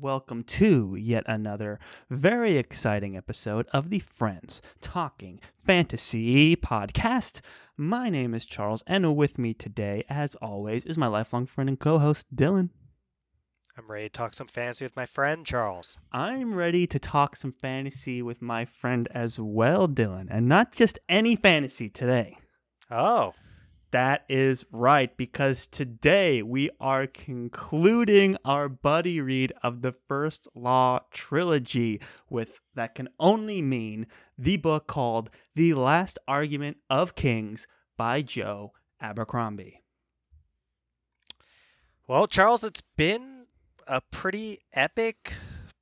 Welcome to yet another very exciting episode of the Friends Talking Fantasy podcast. My name is Charles, and with me today, as always, is my lifelong friend and co host, Dylan. I'm ready to talk some fantasy with my friend, Charles. I'm ready to talk some fantasy with my friend as well, Dylan, and not just any fantasy today. Oh, That is right, because today we are concluding our buddy read of the First Law trilogy with that can only mean the book called The Last Argument of Kings by Joe Abercrombie. well, Charles, it's been a pretty epic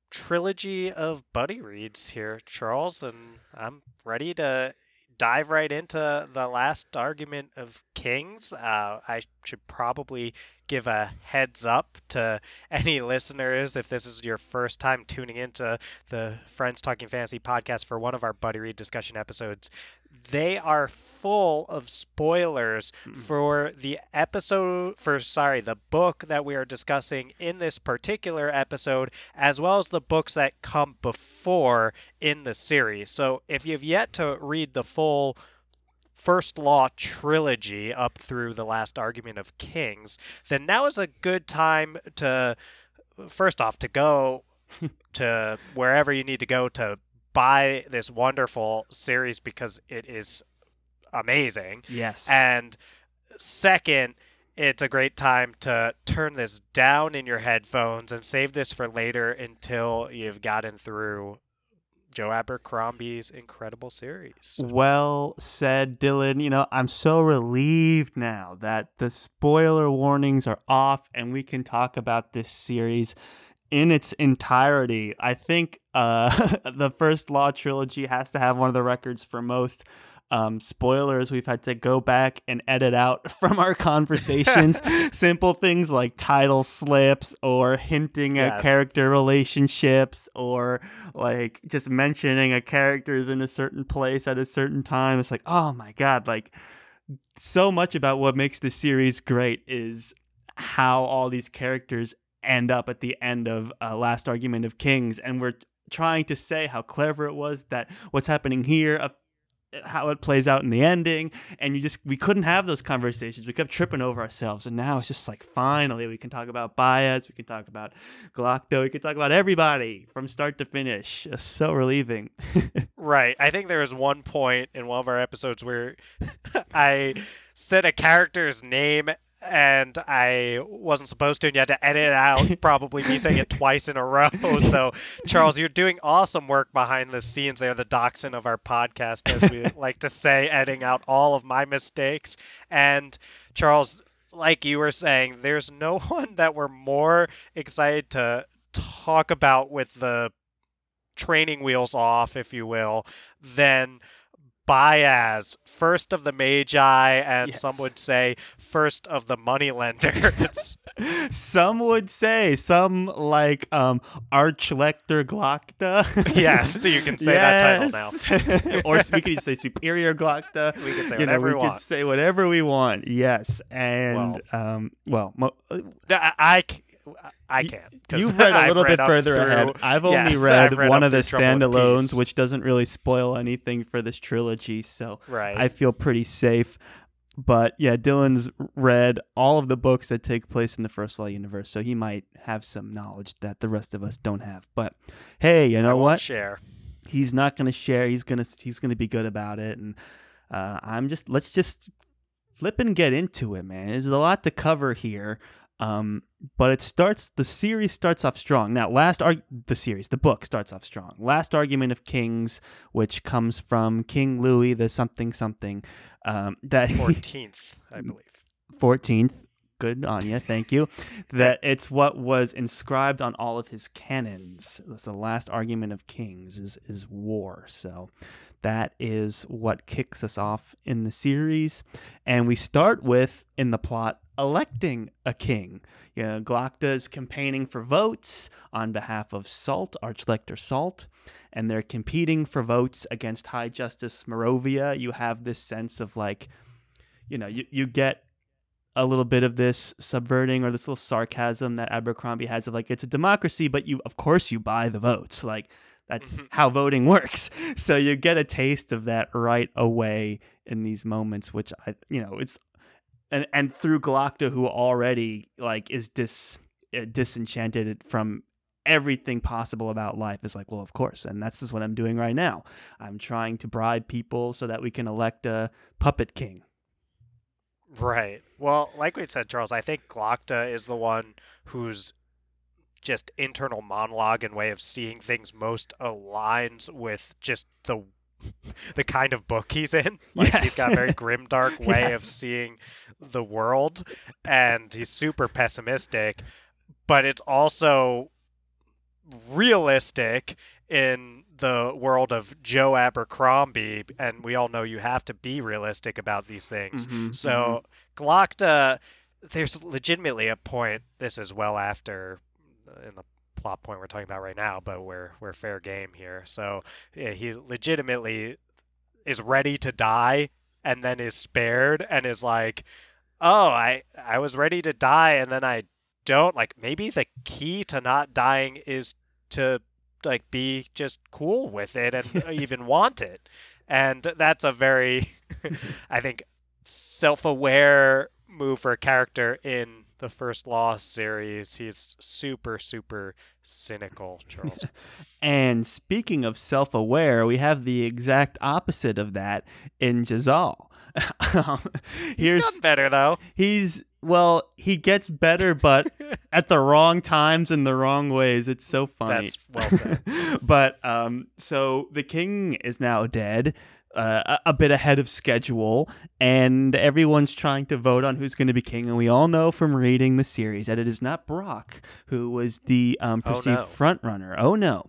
trilogy of buddy reads here, Charles, and I'm ready to dive right into the last argument of Kings. Uh, I should probably give a heads up to any listeners if this is your first time tuning into the Friends Talking Fantasy podcast for one of our buddy read discussion episodes. They are full of spoilers hmm. for the episode for sorry, the book that we are discussing in this particular episode as well as the books that come before in the series. So if you've yet to read the full First Law trilogy up through the last argument of Kings, then now is a good time to first off to go to wherever you need to go to buy this wonderful series because it is amazing. Yes. And second, it's a great time to turn this down in your headphones and save this for later until you've gotten through Joe Abercrombie's incredible series. Well said, Dylan. You know, I'm so relieved now that the spoiler warnings are off and we can talk about this series in its entirety. I think uh, the first Law trilogy has to have one of the records for most um, spoilers we've had to go back and edit out from our conversations. Simple things like title slips or hinting at character relationships or like just mentioning a character is in a certain place at a certain time. It's like, oh my God, like so much about what makes the series great is how all these characters end up at the end of uh, Last Argument of Kings. And we're trying to say how clever it was that what's happening here, uh, how it plays out in the ending. And you just, we couldn't have those conversations. We kept tripping over ourselves. And now it's just like, finally, we can talk about Bayaz, we can talk about Glokta, we can talk about everybody from start to finish. It's so relieving. Right. I think there was one point in one of our episodes where I said a character's name and I wasn't supposed to, and you had to edit out probably me saying it twice in a row. So, Charles, you're doing awesome work behind the scenes there, the dachshund of our podcast, as we like to say, editing out all of my mistakes. And, Charles, like you were saying, there's no one that we're more excited to talk about with the training wheels off, if you will, than Bayaz, first of the Magi, and some would say first of the moneylenders. some would say some like um archlector Glokta yes, so you can say that title now. or we could say superior Glokta We can say you know whatever we we could want. say whatever we want yes and um well mo- uh, I, I, I can't. You've read a little bit further through- ahead. I've only Yes, read, I've read one of the through Trouble with standalones, which doesn't really spoil anything for this trilogy, so Right. I feel pretty safe. But yeah, Dylan's read all of the books that take place in the First Law universe, so he might have some knowledge that the rest of us don't have. But hey, you know what? Share. He's not going to share. He's gonna he's gonna be good about it, and uh, I'm just let's just flip and get into it, man. There's a lot to cover here. Um, but it starts. The series starts off strong. Now, last arg- the series, the book starts off strong. Last argument of kings, which comes from King Louis the something something, um, that Fourteenth, I believe. fourteenth. Good on you, thank you. That it's what was inscribed on all of his cannons. That's the last argument of kings is is war. So that is what kicks us off in the series. And we start with, in the plot, electing a king. You know, is campaigning for votes on behalf of Sult, Archlector Sult, and they're competing for votes against High Justice Marovia. You have this sense of like, you know, you, you get a little bit of this subverting or this little sarcasm that Abercrombie has of like it's a democracy, but you of course you buy the votes. Like that's Mhm. how voting works. So you get a taste of that right away in these moments, which I you know it's and and through Glokta who already like is dis uh, disenchanted from everything possible about life is like well of course and that's just what i'm doing right now i'm trying to bribe people so that we can elect a puppet king Right. Well, like we said, Charles, I think Glokta is the one whose just internal monologue and way of seeing things most aligns with just the the kind of book he's in. Like Yes. he's got a very grim dark way of seeing the world and he's super pessimistic, but it's also realistic in the world of Joe Abercrombie and we all know you have to be realistic about these things. Mhm, So Glokta, there's legitimately a point. This is well after in the plot point we're talking about right now, but we're we're fair game here. So yeah, he legitimately is ready to die and then is spared and is like, "Oh, I I was ready to die and then I don't." Like maybe the key to not dying is to like be just cool with it and even want it. And that's a very I think self-aware move for a character in the first Law series. He's super, super cynical, Charles. And speaking of self aware, we have the exact opposite of that in Jezal. Um, He's Here's gotten better though. he's well, he gets better, but at the wrong times in the wrong ways. It's so funny. That's well said. but um, so the king is now dead. Uh, a, bit ahead of schedule, and everyone's trying to vote on who's going to be king. And we all know from reading the series that it is not Brock who was the um, Oh, perceived no. front runner. Oh no,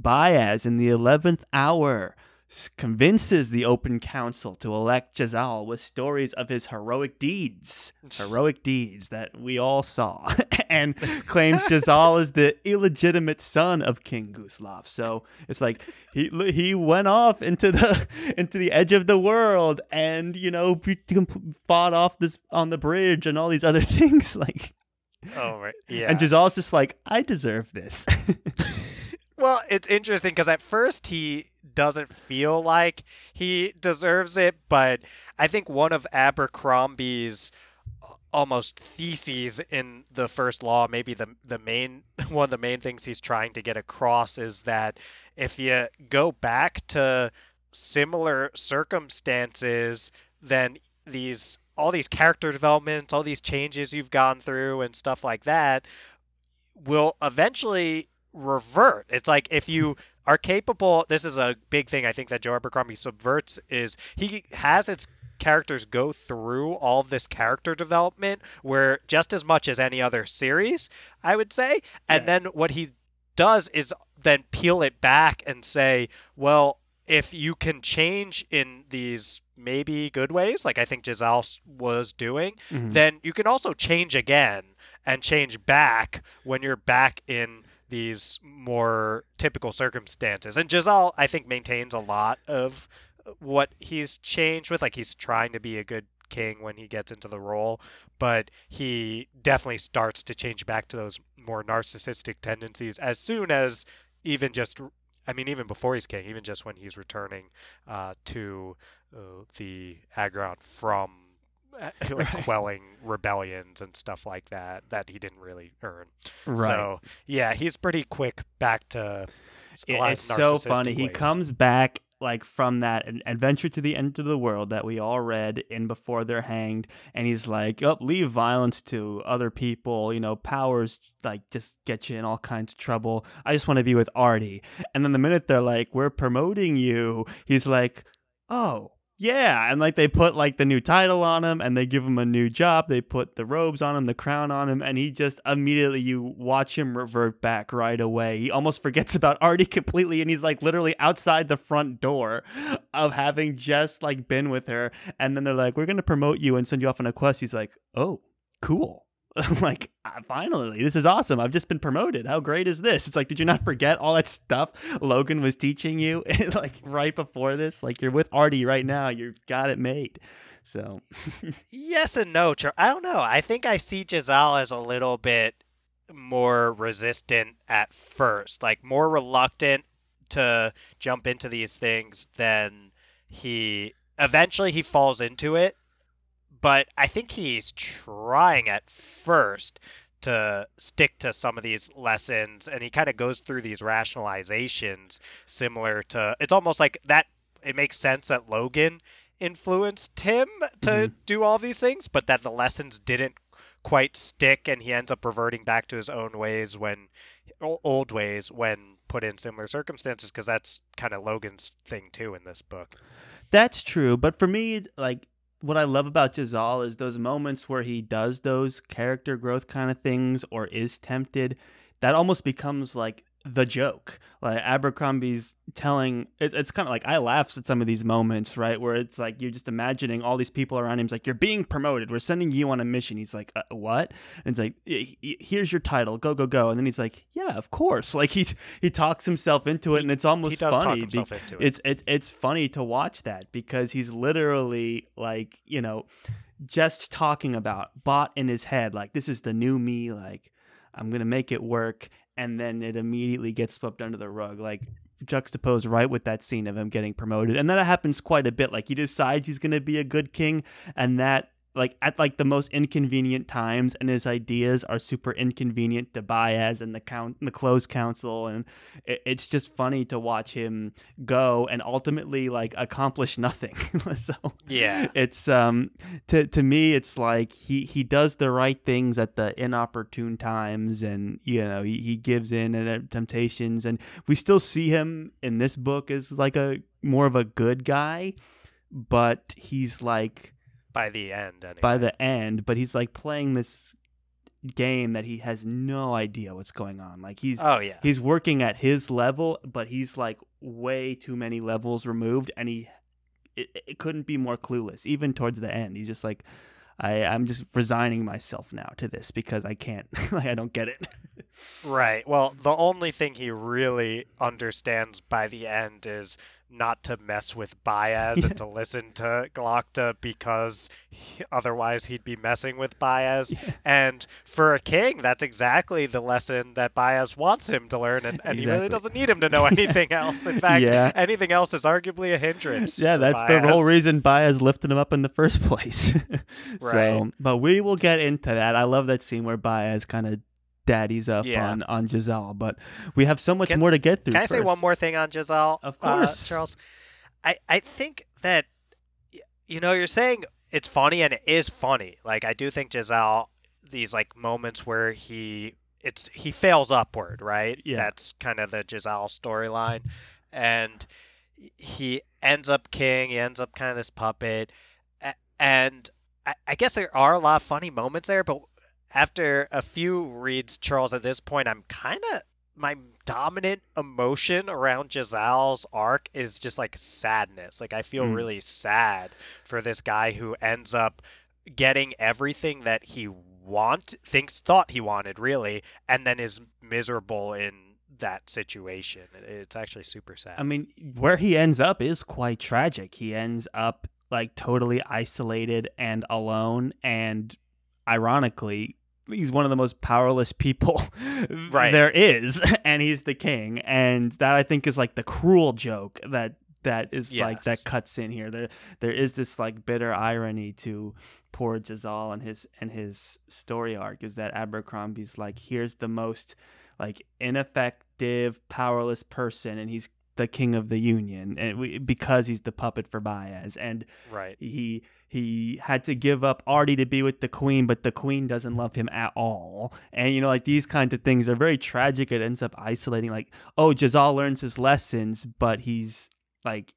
Bayaz in the eleventh hour convinces the open council to elect Jezal with stories of his heroic deeds, heroic deeds that we all saw, and claims Jezal is the illegitimate son of King Guslav. So it's like he he went off into the into the edge of the world, and you know fought off this on the bridge and all these other things like. Oh right, yeah. And Jezal's just like, I deserve this. Well, it's interesting because at first he doesn't feel like he deserves it, but I think one of Abercrombie's uh, almost theses in the first law, maybe the the main one of the main things he's trying to get across is that if you go back to similar circumstances, then these all these character developments, all these changes you've gone through and stuff like that will eventually revert. It's like if you are capable, this is a big thing I think that Joe Abercrombie subverts is he has its characters go through all of this character development where just as much as any other series, I would say. And Yeah. then what he does is then peel it back and say, well, if you can change in these maybe good ways, like I think Jezal was doing, Mhm. then you can also change again and change back when you're back in these more typical circumstances. And Jezal, I think, maintains a lot of what he's changed with. Like he's trying to be a good king when he gets into the role, but he definitely starts to change back to those more narcissistic tendencies as soon as even just. I mean, even before he's king, even just when he's returning uh, to uh, the Agriont from like Right. quelling rebellions and stuff like that that he didn't really earn. right. So yeah, he's pretty quick back to s- a It- it's so funny. He comes back like from that adventure to the end of the world that we all read in before they're hanged, and he's like, "Oh, leave violence to other people. You know, powers like just get you in all kinds of trouble. I just want to be with Ardee." And then the minute they're like, "We're promoting you," he's like, "Oh." Yeah, and like they put like the new title on him and they give him a new job. They put the robes on him, the crown on him, and he just immediately you watch him revert back right away. He almost forgets about Ardee completely and he's like literally outside the front door of having just like been with her. And then they're like, We're gonna promote you and send you off on a quest. He's like, Oh, cool. like ah, finally this is awesome. I've just been promoted. How great is this? It's like did you not forget all that stuff Logen was teaching you? Like right before this? Like you're with Ardee right now. You've got it made. So yes and no i don't know. I think i see Jezal as a little bit more resistant at first like more reluctant to jump into these things than he eventually he falls into it but I think he's trying at first to stick to some of these lessons and he kind of goes through these rationalizations similar to it's almost like that it makes sense that Logen influenced him to mm-hmm. do all these things but that the lessons didn't quite stick and he ends up reverting back to his own ways when old ways when put in similar circumstances because that's kind of Logen's thing too in this book. That's true, but for me like what I love about Jezal is those moments where he does those character growth kind of things or is tempted. That almost becomes like the joke. Like Abercrombie's telling, it, it's kind of like I laugh at some of these moments, right? Where it's like you're just imagining all these people around him. He's like, "You're being promoted. We're sending you on a mission." He's like, uh, "What?" And it's like, "Here's your title. Go, go, go." And then he's like, "Yeah, of course." Like he he talks himself into it, and it's almost he does funny. Talk himself into it. It's it, it's funny to watch that because he's literally like you know just talking about bought in his head like this is the new me like I'm gonna make it work and then it immediately gets swept under the rug, like juxtaposed right with that scene of him getting promoted. And that happens quite a bit. Like he decides he's going to be a good king, and that like at like the most inconvenient times and his ideas are super inconvenient to Bayaz and the count the close council and it, it's just funny to watch him go and ultimately like accomplish nothing. So yeah. it's um to to me it's like he he does the right things at the inopportune times and you know he, he gives in at temptations and we still see him in this book as like a more of a good guy but he's like by the end. Anyway. By the end, but he's like playing this game that he has no idea what's going on. Like he's oh yeah, he's working at his level, but he's like way too many levels removed, and he it, it couldn't be more clueless. Even towards the end, he's just like. I, I'm just resigning myself now to this because I can't, like, I don't get it. right. Well, the only thing he really understands by the end is not to mess with Bayaz and to listen to Glokta because he, otherwise he'd be messing with Bayaz. Yeah. And for a king, that's exactly the lesson that Bayaz wants him to learn, and, and exactly. he really doesn't need him to know anything else. In fact, yeah. anything else is arguably a hindrance. Yeah, that's Bayaz. the whole reason Bayaz lifted him up in the first place. right. So, but we will get into that. I love that scene where Bayaz kind of daddies up yeah. on on Jezal, but we have so much can, more to get through. Can I first. say one more thing on Jezal? Of uh, course, uh, Charles. I I think that you know you're saying it's funny and it is funny. Like I do think Jezal these like moments where he it's he fails upward, right? Yeah. That's kind of the Jezal storyline, and he ends up king. He ends up kind of this puppet, and I guess there are a lot of funny moments there, but after a few reads, Charles, at this point, I'm kind of my dominant emotion around Jezal's arc is just like sadness. Like I feel mm. really sad for this guy who ends up getting everything that he want thinks thought he wanted really and then is miserable in that situation. It's actually super sad. I mean, where he ends up is quite tragic. He ends up like totally isolated and alone and ironically he's one of the most powerless people right. there is and he's the king and that i think is like the cruel joke that that is yes. like that cuts in here there there is this like bitter irony to poor Jezal and his and his story arc is that Abercrombie's like here's the most like ineffective powerless person and he's the king of the union and we, because he's the puppet for Bayaz and right he he had to give up Ardee to be with the queen, but the queen doesn't love him at all. And you know, like these kinds of things are very tragic. It ends up isolating. Like, oh, Jezal learns his lessons, but he's like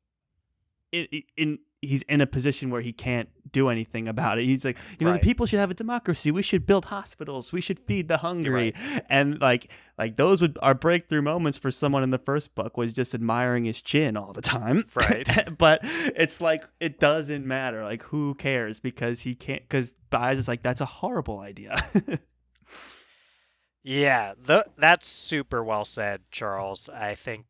in, in he's in a position where he can't do anything about it. He's like, you know, Right. the people should have a democracy. We should build hospitals. We should feed the hungry. right. And like like those would are breakthrough moments for someone in the first book was just admiring his chin all the time. Right. but it's like it doesn't matter. Like who cares because he can't because Bayaz is like that's a horrible idea. Yeah, the, that's super well said, Charles. I think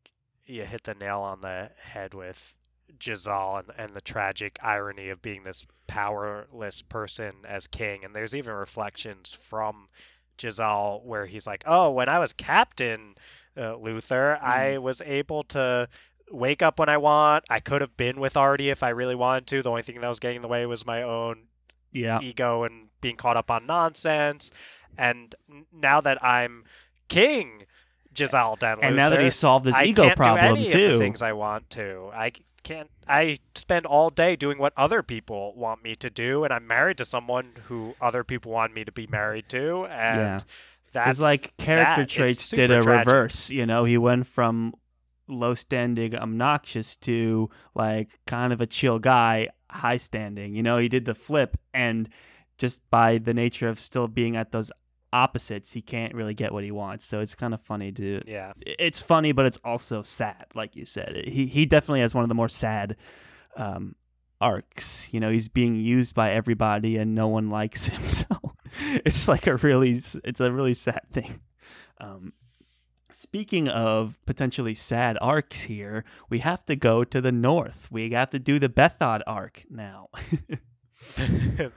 you hit the nail on the head with Jezal and, and the tragic irony of being this powerless person as king. And there's even reflections from Jezal where he's like, "Oh, when I was captain, uh, Luthar, I was able to." Wake up when I want. I could have been with Ardee if I really wanted to. The only thing that was getting in the way was my own yeah. ego and being caught up on nonsense. And now that I'm king, Jezal Den And now that he solved his I ego problem too. things I want to. I can't. I spend all day doing what other people want me to do, and I'm married to someone who other people want me to be married to, and Yeah. that's like character that. Traits did a tragic. reverse. You know, he went from low standing, obnoxious to like kind of a chill guy, high standing. You know, he did the flip, and just by the nature of still being at those opposites, he can't really get what he wants. So it's kind of funny to. Yeah, It's funny, but it's also sad, like you said. He he definitely has one of the more sad um, arcs. You know, he's being used by everybody, and no one likes him. So it's like a really it's a really sad thing. Um, speaking of potentially sad arcs here, we have to go to the north. We have to do the Bethod arc now.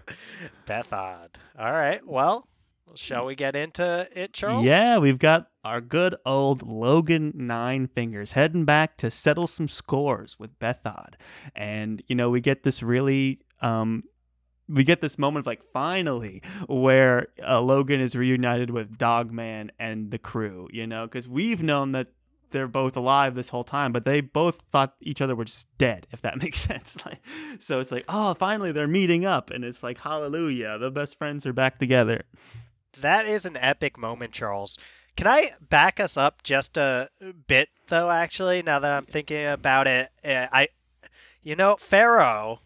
Bethod. All right. Well, shall we get into it, Charles? Yeah, we've got our good old Logen Nine Fingers heading back to settle some scores with Bethod. And, you know, we get this really um we get this moment of like finally where uh, Logen is reunited with Dogman and the crew, you know, because we've known that they're both alive this whole time, but they both thought each other were just dead, if that makes sense. Like, so it's like, oh, finally they're meeting up, and it's like, hallelujah, the best friends are back together. That is an epic moment, Charles. Can I back us up just a bit, though? Actually, now that I'm thinking about it, uh, I, you know, Ferro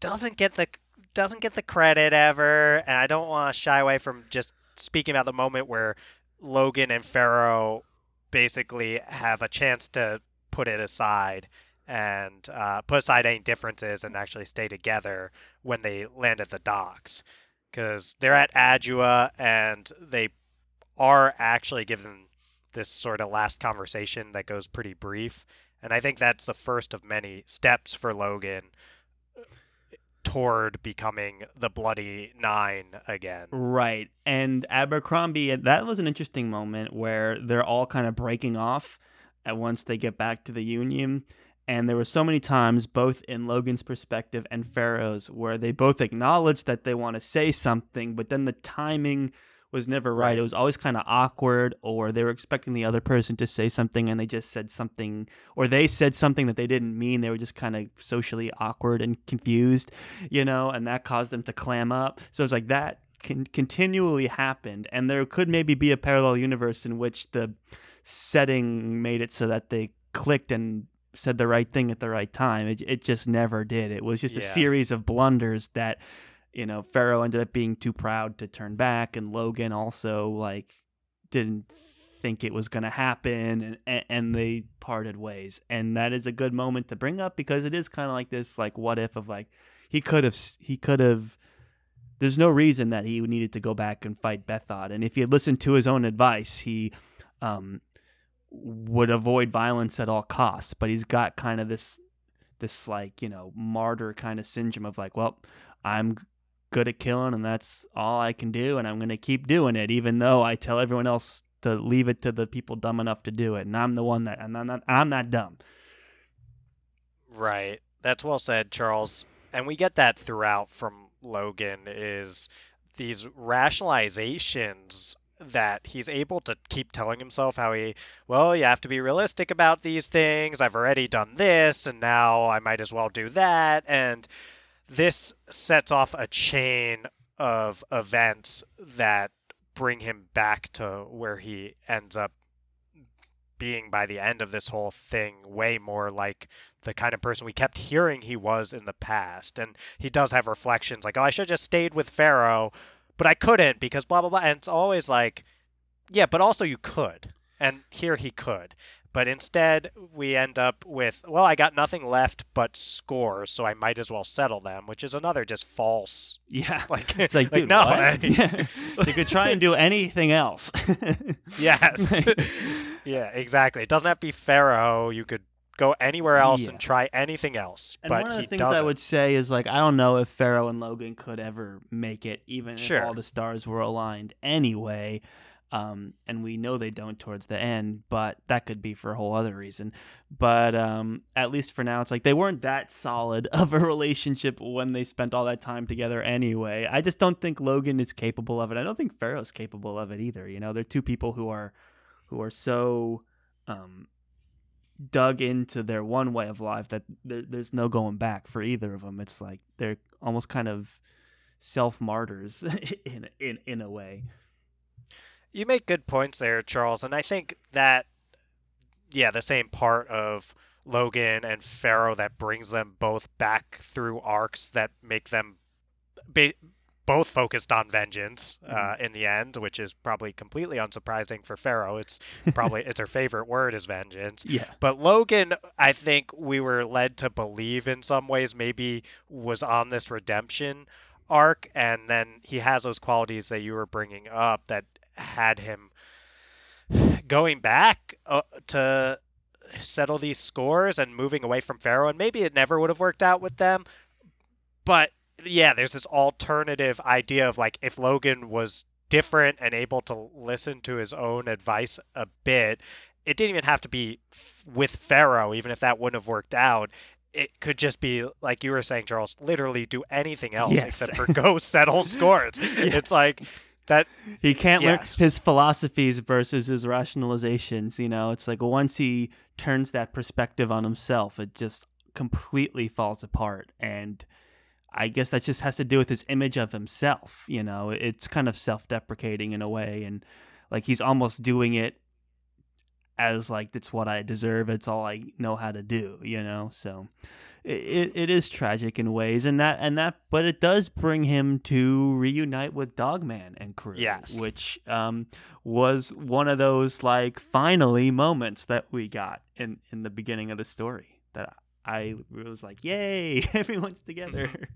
doesn't get the doesn't get the credit ever, and I don't want to shy away from just speaking about the moment where Logen and Ferro basically have a chance to put it aside and uh, put aside any differences and actually stay together when they land at the docks because they're at Adua and they are actually given this sort of last conversation that goes pretty brief. And I think that's the first of many steps for Logen uh, toward becoming the Bloody Nine again. Right. And Abercrombie, that was an interesting moment where they're all kind of breaking off at once they get back to the Union. And there were so many times, both in Logen's perspective and Ferro's, where they both acknowledged that they want to say something, but then the timing was never right. Right. It was always kind of awkward, or they were expecting the other person to say something and they just said something, or they said something that they didn't mean. They were just kind of socially awkward and confused, you know, and that caused them to clam up. So it's like that can continually happened, and there could maybe be a parallel universe in which the setting made it so that they clicked and said the right thing at the right time. It, it just never did. It was just a series of blunders that, you know, Ferro ended up being too proud to turn back, and Logen also like didn't think it was going to happen, and, and and they parted ways. And that is a good moment to bring up because it is kind of like this like what if of like he could have he could have. There's no reason that he needed to go back and fight Bethod, and if he had listened to his own advice, he um, would avoid violence at all costs. But he's got kind of this, this like you know martyr kind of syndrome of like, well, I'm good at killing, and that's all I can do, and I'm gonna keep doing it, even though I tell everyone else to leave it to the people dumb enough to do it, and I'm the one that, and I'm not, I'm not dumb. Right. That's well said, Charles. And we get that throughout from Logen is these rationalizations that he's able to keep telling himself how he, well, you have to be realistic about these things. I've already done this and now I might as well do that and this sets off a chain of events that bring him back to where he ends up being by the end of this whole thing way more like the kind of person we kept hearing he was in the past. And he does have reflections like, oh, I should have just stayed with Ferro, but I couldn't because blah, blah, blah. And it's always like, yeah, but also you could. And here he could. But instead, we end up with, well, I got nothing left but scores, so I might as well settle them, which is another just false. Yeah. Like, It's like, like, dude, no. I- Yeah. they could try and do anything else. yes. yeah, exactly. It doesn't have to be Ferro. You could go anywhere else Yeah. and try anything else, And but one of he the things doesn't. I would say is like I don't know if Ferro and Logen could ever make it, even Sure. if all the stars were aligned anyway. Um, and we know they don't towards the end, but that could be for a whole other reason. But um, at least for now, it's like they weren't that solid of a relationship when they spent all that time together anyway. I just don't think Logen is capable of it. I don't think Ferro's capable of it either. You know, they're two people who are who are so um, dug into their one way of life that there, there's no going back for either of them. It's like they're almost kind of self martyrs in in in a way. You make good points there, Charles, and I think that yeah, the same part of Logen and Ferro that brings them both back through arcs that make them ba- both focused on vengeance uh, in the end, which is probably completely unsurprising for Ferro. It's probably it's her favorite word is vengeance. Yeah, But Logen, I think we were led to believe in some ways maybe was on this redemption arc, and then he has those qualities that you were bringing up that had him going back uh, to settle these scores and moving away from Ferro, and maybe it never would have worked out with them. But yeah, there's this alternative idea of like if Logen was different and able to listen to his own advice a bit, it didn't even have to be f- with Ferro, even if that wouldn't have worked out. It could just be like you were saying, Charles. Literally do anything else Yes. except for go settle scores. Yes. It's like that. he can't Yes. learn his philosophies versus his rationalizations. You know, it's like once he turns that perspective on himself, it just completely falls apart and. I guess that just has to do with his image of himself. You know, it's kind of self-deprecating in a way, and like he's almost doing it as like it's what I deserve. It's all I know how to do. You know, so it it is tragic in ways, and that and that, but it does bring him to reunite with Dogman and crew. Yes. which um was one of those like finally moments that we got in in the beginning of the story that I was like, yay, everyone's together.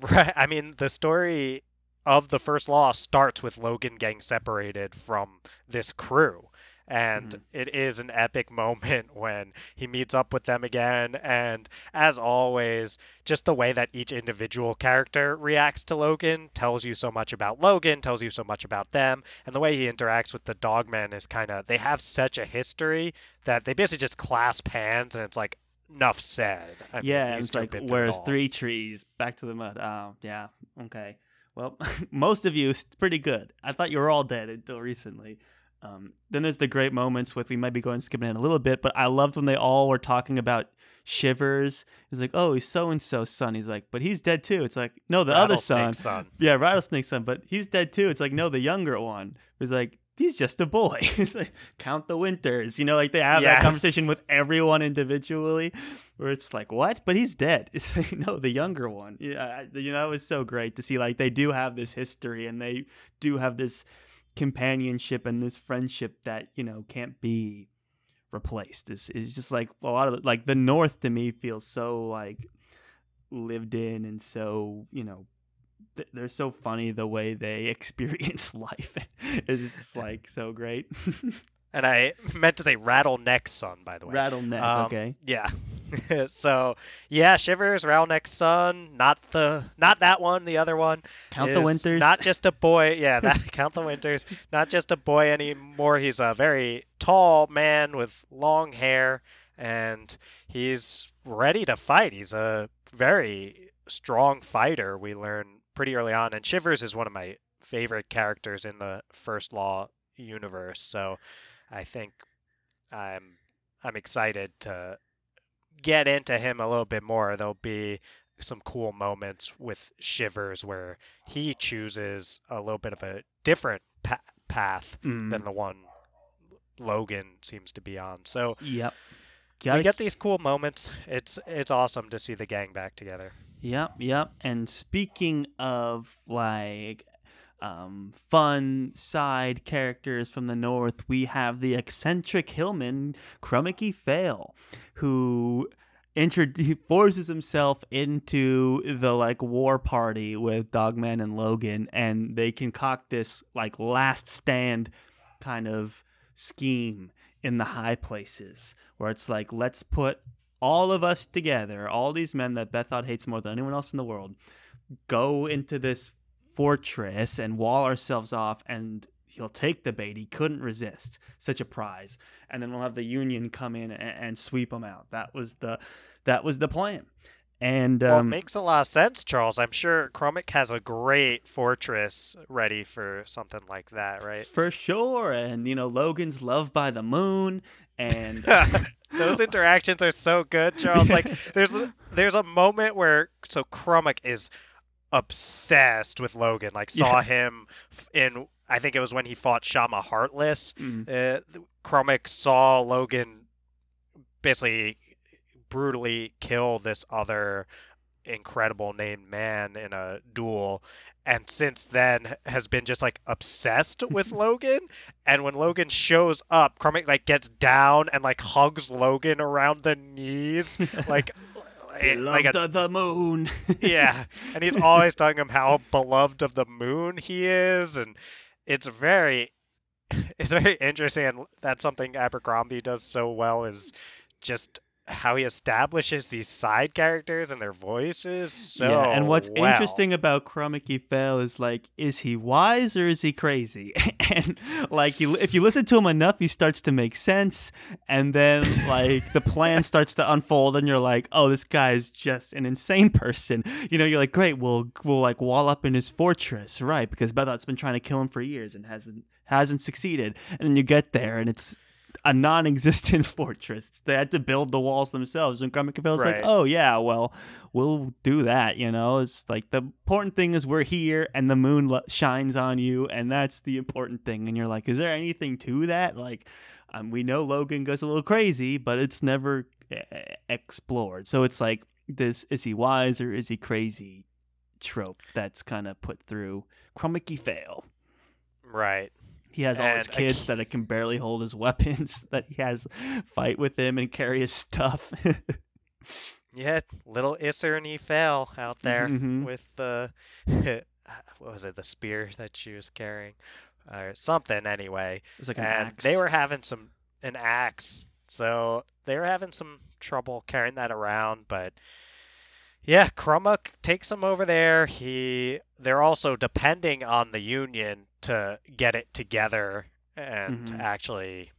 Right. I mean, the story of the first law starts with Logen getting separated from this crew. And Mhm. it is an epic moment when he meets up with them again. And as always, just the way that each individual character reacts to Logen tells you so much about Logen, tells you so much about them. And the way he interacts with the dogman is kind of, they have such a history that they basically just clasp hands and it's like, enough said. I yeah, these it's like been through it where's all. three trees back to the mud. Oh, yeah, okay. Well, most of you pretty good. I thought you were all dead until recently. Um, then there's the great moments with we might be going skipping in a little bit, but I loved when they all were talking about Shivers. He's like, "Oh, he's so and so son." He's like, "But he's dead too." It's like, "No, the other son." Son. Yeah, rattlesnake son, but he's dead too. It's like, "No, the younger one." He's like, "He's just a boy." it's like, "Count the winters." You know, like they have Yes. that conversation with everyone individually, where it's like, "What?" But he's dead. It's like, "No, the younger one." Yeah, you know, it was so great to see like they do have this history and they do have this companionship and this friendship that you know can't be replaced. Is is just like a lot of like the North to me feels so like lived in and so you know they're so funny the way they experience life. it's just like so great. And I meant to say Rattleneck son, by the way. Rattleneck, Um, okay. Yeah. so yeah, Shivers, Rattleneck's son, not the not that one, the other one. Count the winters. Not just a boy. Yeah, that count the winters. Not just a boy anymore. He's a very tall man with long hair, and he's ready to fight. He's a very strong fighter. We learn pretty early on, and Shivers is one of my favorite characters in the First Law universe. So I think I'm I'm excited to get into him a little bit more. There'll be some cool moments with Shivers where he chooses a little bit of a different pa- path Mm. than the one Logen seems to be on. So Yep. we Gotta get these cool moments. It's it's awesome to see the gang back together. Yep, yep. And speaking of like um, fun side characters from the north, we have the eccentric hillman Crummock-i-Phail, who forces himself into the like war party with Dogman and Logen, and they concoct this like last stand kind of scheme in the high places where it's like let's put all of us together, all these men that Bethod hates more than anyone else in the world, go into this fortress and wall ourselves off and he'll take the bait. He couldn't resist such a prize. And then we'll have the Union come in and, and sweep him out. That was the that was the plan. And um, well, it makes a lot of sense, Charles. I'm sure Crummock has a great fortress ready for something like that, right? For sure. And, you know, Logen's loved by the moon. And those interactions are so good, Charles. Like, there's a, there's a moment where so Crummock is obsessed with Logen. Like, saw Yeah. him in I think it was when he fought Shama Heartless. Mm. Uh, saw Logen basically brutally kill this other incredible named man in a duel and since then has been just like obsessed with Logen and when Logen shows up Crummock like gets down and like hugs Logen around the knees like eh, like a, Beloved of the moon. yeah and he's always telling him how beloved of the moon he is and it's very it's very interesting and that's something Abercrombie does so well is just how he establishes these side characters and their voices so yeah, and what's well. interesting about Crummock-i-Phail is like, is he wise or is he crazy? and like, you, if you listen to him enough, he starts to make sense, and then like the plan starts to unfold, and you're like, oh, this guy is just an insane person. You know, you're like, great, we'll we'll like wall up in his fortress, right? Because Bethod's been trying to kill him for years and hasn't hasn't succeeded, and then you get there, and it's a non-existent fortress. They had to build the walls themselves, and Crummock-i-Phail's Right. like, "Oh yeah, well, we'll do that." You know, it's like the important thing is we're here, and the moon lo- shines on you, and that's the important thing. And you're like, "Is there anything to that?" Like, um, we know Logen goes a little crazy, but it's never eh, explored. So it's like this: is he wise or is he crazy? Trope that's kind of put through Crummock-i-Phail. right He has all his And kids that can barely hold his weapons that he has fight with him and carry his stuff. yeah little Isser and he fell out there Mhm. with the what was it the spear that she was carrying or something anyway It was like an and axe. they were having some an axe so they were having some trouble carrying that around but yeah Crummock takes them over there he they're also depending on the union to get it together and Mhm. actually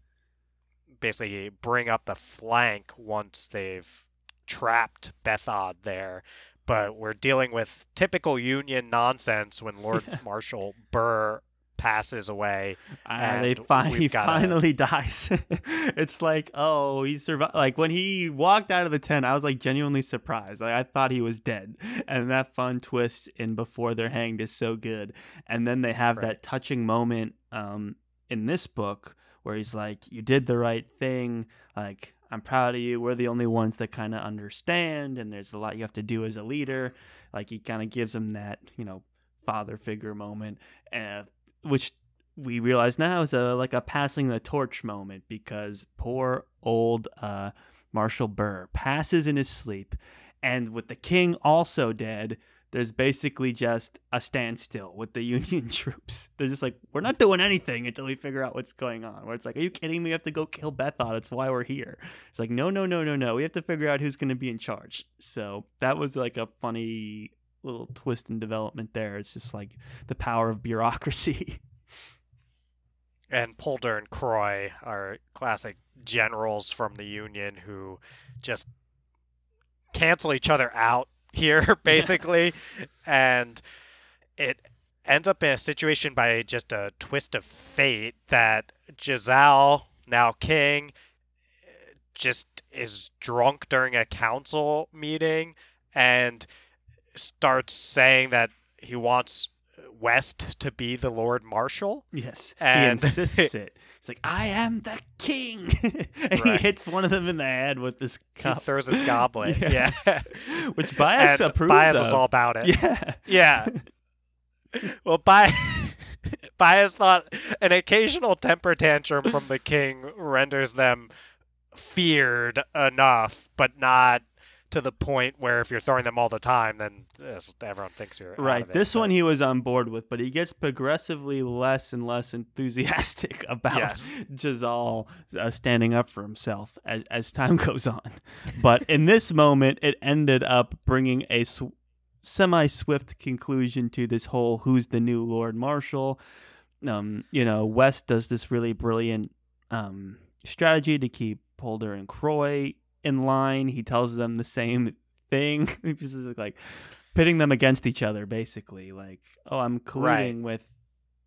basically bring up the flank once they've trapped Bethod there but we're dealing with typical union nonsense when Lord. Marshal Burr passes away Ah, they and fin- he gotta- finally dies. it's like, oh, he survived. Like when he walked out of the tent, I was like genuinely surprised. Like I thought he was dead. And that fun twist in before they're hanged is so good. And then they have Right. that touching moment um, in this book where he's like, "You did the right thing. Like I'm proud of you. We're the only ones that kind of understand. And there's a lot you have to do as a leader." Like he kind of gives him that, you know, father figure moment, uh, which we realize now is a like a passing the torch moment because poor old uh, Marshall Burr passes in his sleep, and with the king also dead, there's basically just a standstill with the Union troops. They're just like, we're not doing anything until we figure out what's going on. Where it's like, are you kidding me? We have to go kill Bethod. It's why we're here. It's like, no, no, no, no, no. We have to figure out who's going to be in charge. So that was like a funny little twist and development there. It's just like the power of bureaucracy. and Poulder and Kroy are classic generals from the Union who just cancel each other out here, basically. and it ends up in a situation by just a twist of fate that Jezal, now king, just is drunk during a council meeting and starts saying that he wants West to be the Lord Marshal. Yes, And- he insists it. He's like, "I am the king," and he hits one of them in the head with this He cup, throws his goblet. Yeah. yeah. which Bayaz and approves Bayaz of. is all about it. yeah, Yeah. well, Bayaz, Bayaz thought an occasional temper tantrum from the king renders them feared enough, but not to the point where if you're throwing them all the time, then everyone thinks you're right. it, This but- one he was on board with, but he gets progressively less and less enthusiastic about Yes. Jezal uh, standing up for himself as as time goes on. But in this moment, it ended up bringing a sw- semi-swift conclusion to this whole "Who's the new Lord Marshal?" Um, you know, West does this really brilliant um, strategy to keep Poulder and Kroy in line. He tells them the same thing. He's like pitting them against each other, basically. Like, oh, I'm colluding with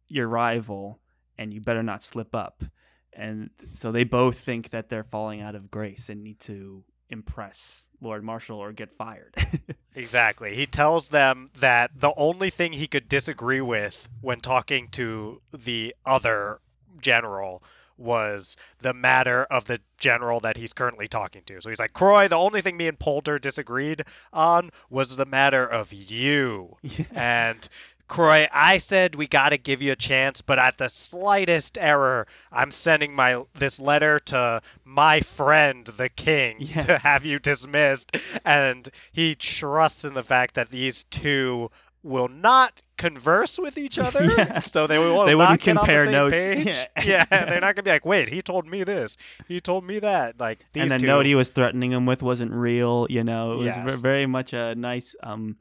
your rival, and you better not slip up. And so they both think that they're falling out of grace and need to impress Lord Marshall or get fired. Exactly. He tells them that the only thing he could disagree with when talking to the other general was the matter of the general that he's currently talking to. So he's like, Kroy, the only thing me and Poulder disagreed on was the matter of you. Yeah. And Kroy, I said we got to give you a chance, but at the slightest error, I'm sending my this letter to my friend the king Yeah. to have you dismissed. And he trusts in the fact that these two will not converse with each other, Yeah. so they will They not wouldn't on the compare notes. Yeah. Yeah. they're not gonna be like, wait, he told me this, he told me that. Like these and the two, note he was threatening him with wasn't real. You know, it was Yes. very much a nice um,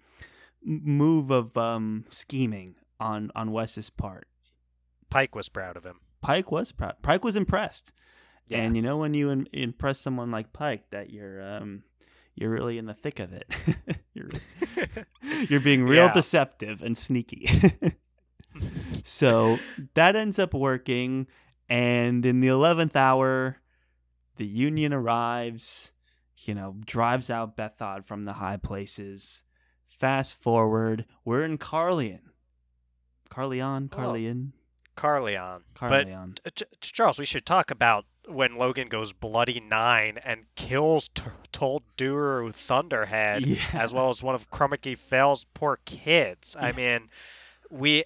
move of um, scheming on on Wes's part. Pike was proud of him. Pike was proud. Pike was impressed. Yeah. And you know when you in- impress someone like Pike, that you're um, you're really in the thick of it. you're you're being real Yeah. deceptive and sneaky. so that ends up working, and in the eleventh hour, the Union arrives. You know, drives out Bethod from the high places. Fast forward, we're in Carleon. Carleon, Oh. Carleon, Carleon. But Uh, Charles, we should talk about when Logen goes bloody nine and kills T- Tul Duru Thunderhead, Yeah. as well as one of Crummock-i-Phail's poor kids. I mean, we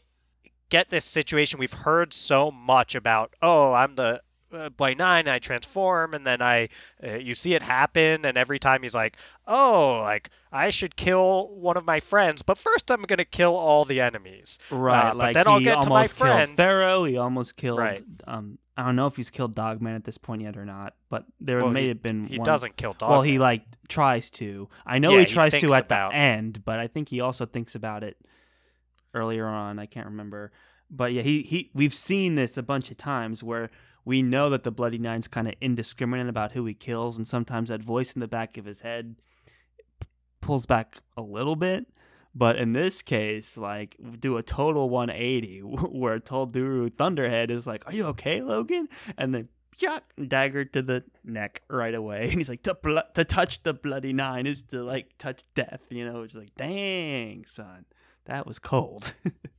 get this situation. We've heard so much about. Oh, I'm the uh, Bloody Nine. I transform, and then I, uh, you see it happen, and every time he's like, oh, like I should kill one of my friends, but first I'm gonna kill all the enemies. Right, Uh, but like then I'll get to my friend. Ferro. He almost killed. Right. Um, I don't know if he's killed Dogman at this point yet or not, but there Well, may he- have been. He one. doesn't kill Dog. Well, he like tries to. I know Yeah, he he tries to at about- the end, but I think he also thinks about it earlier on. I can't remember, but yeah, he he. We've seen this a bunch of times where we know that the Bloody Nine's kind of indiscriminate about who he kills, and sometimes that voice in the back of his head pulls back a little bit. But in this case, like, do a total 180 where Tul Duru Thunderhead is like, Are you okay, Logen? And then, yuck, dagger to the neck right away. And he's like, To, bl- to touch the bloody nine is to, like, touch death. You know, it's like, Dang, son, that was cold.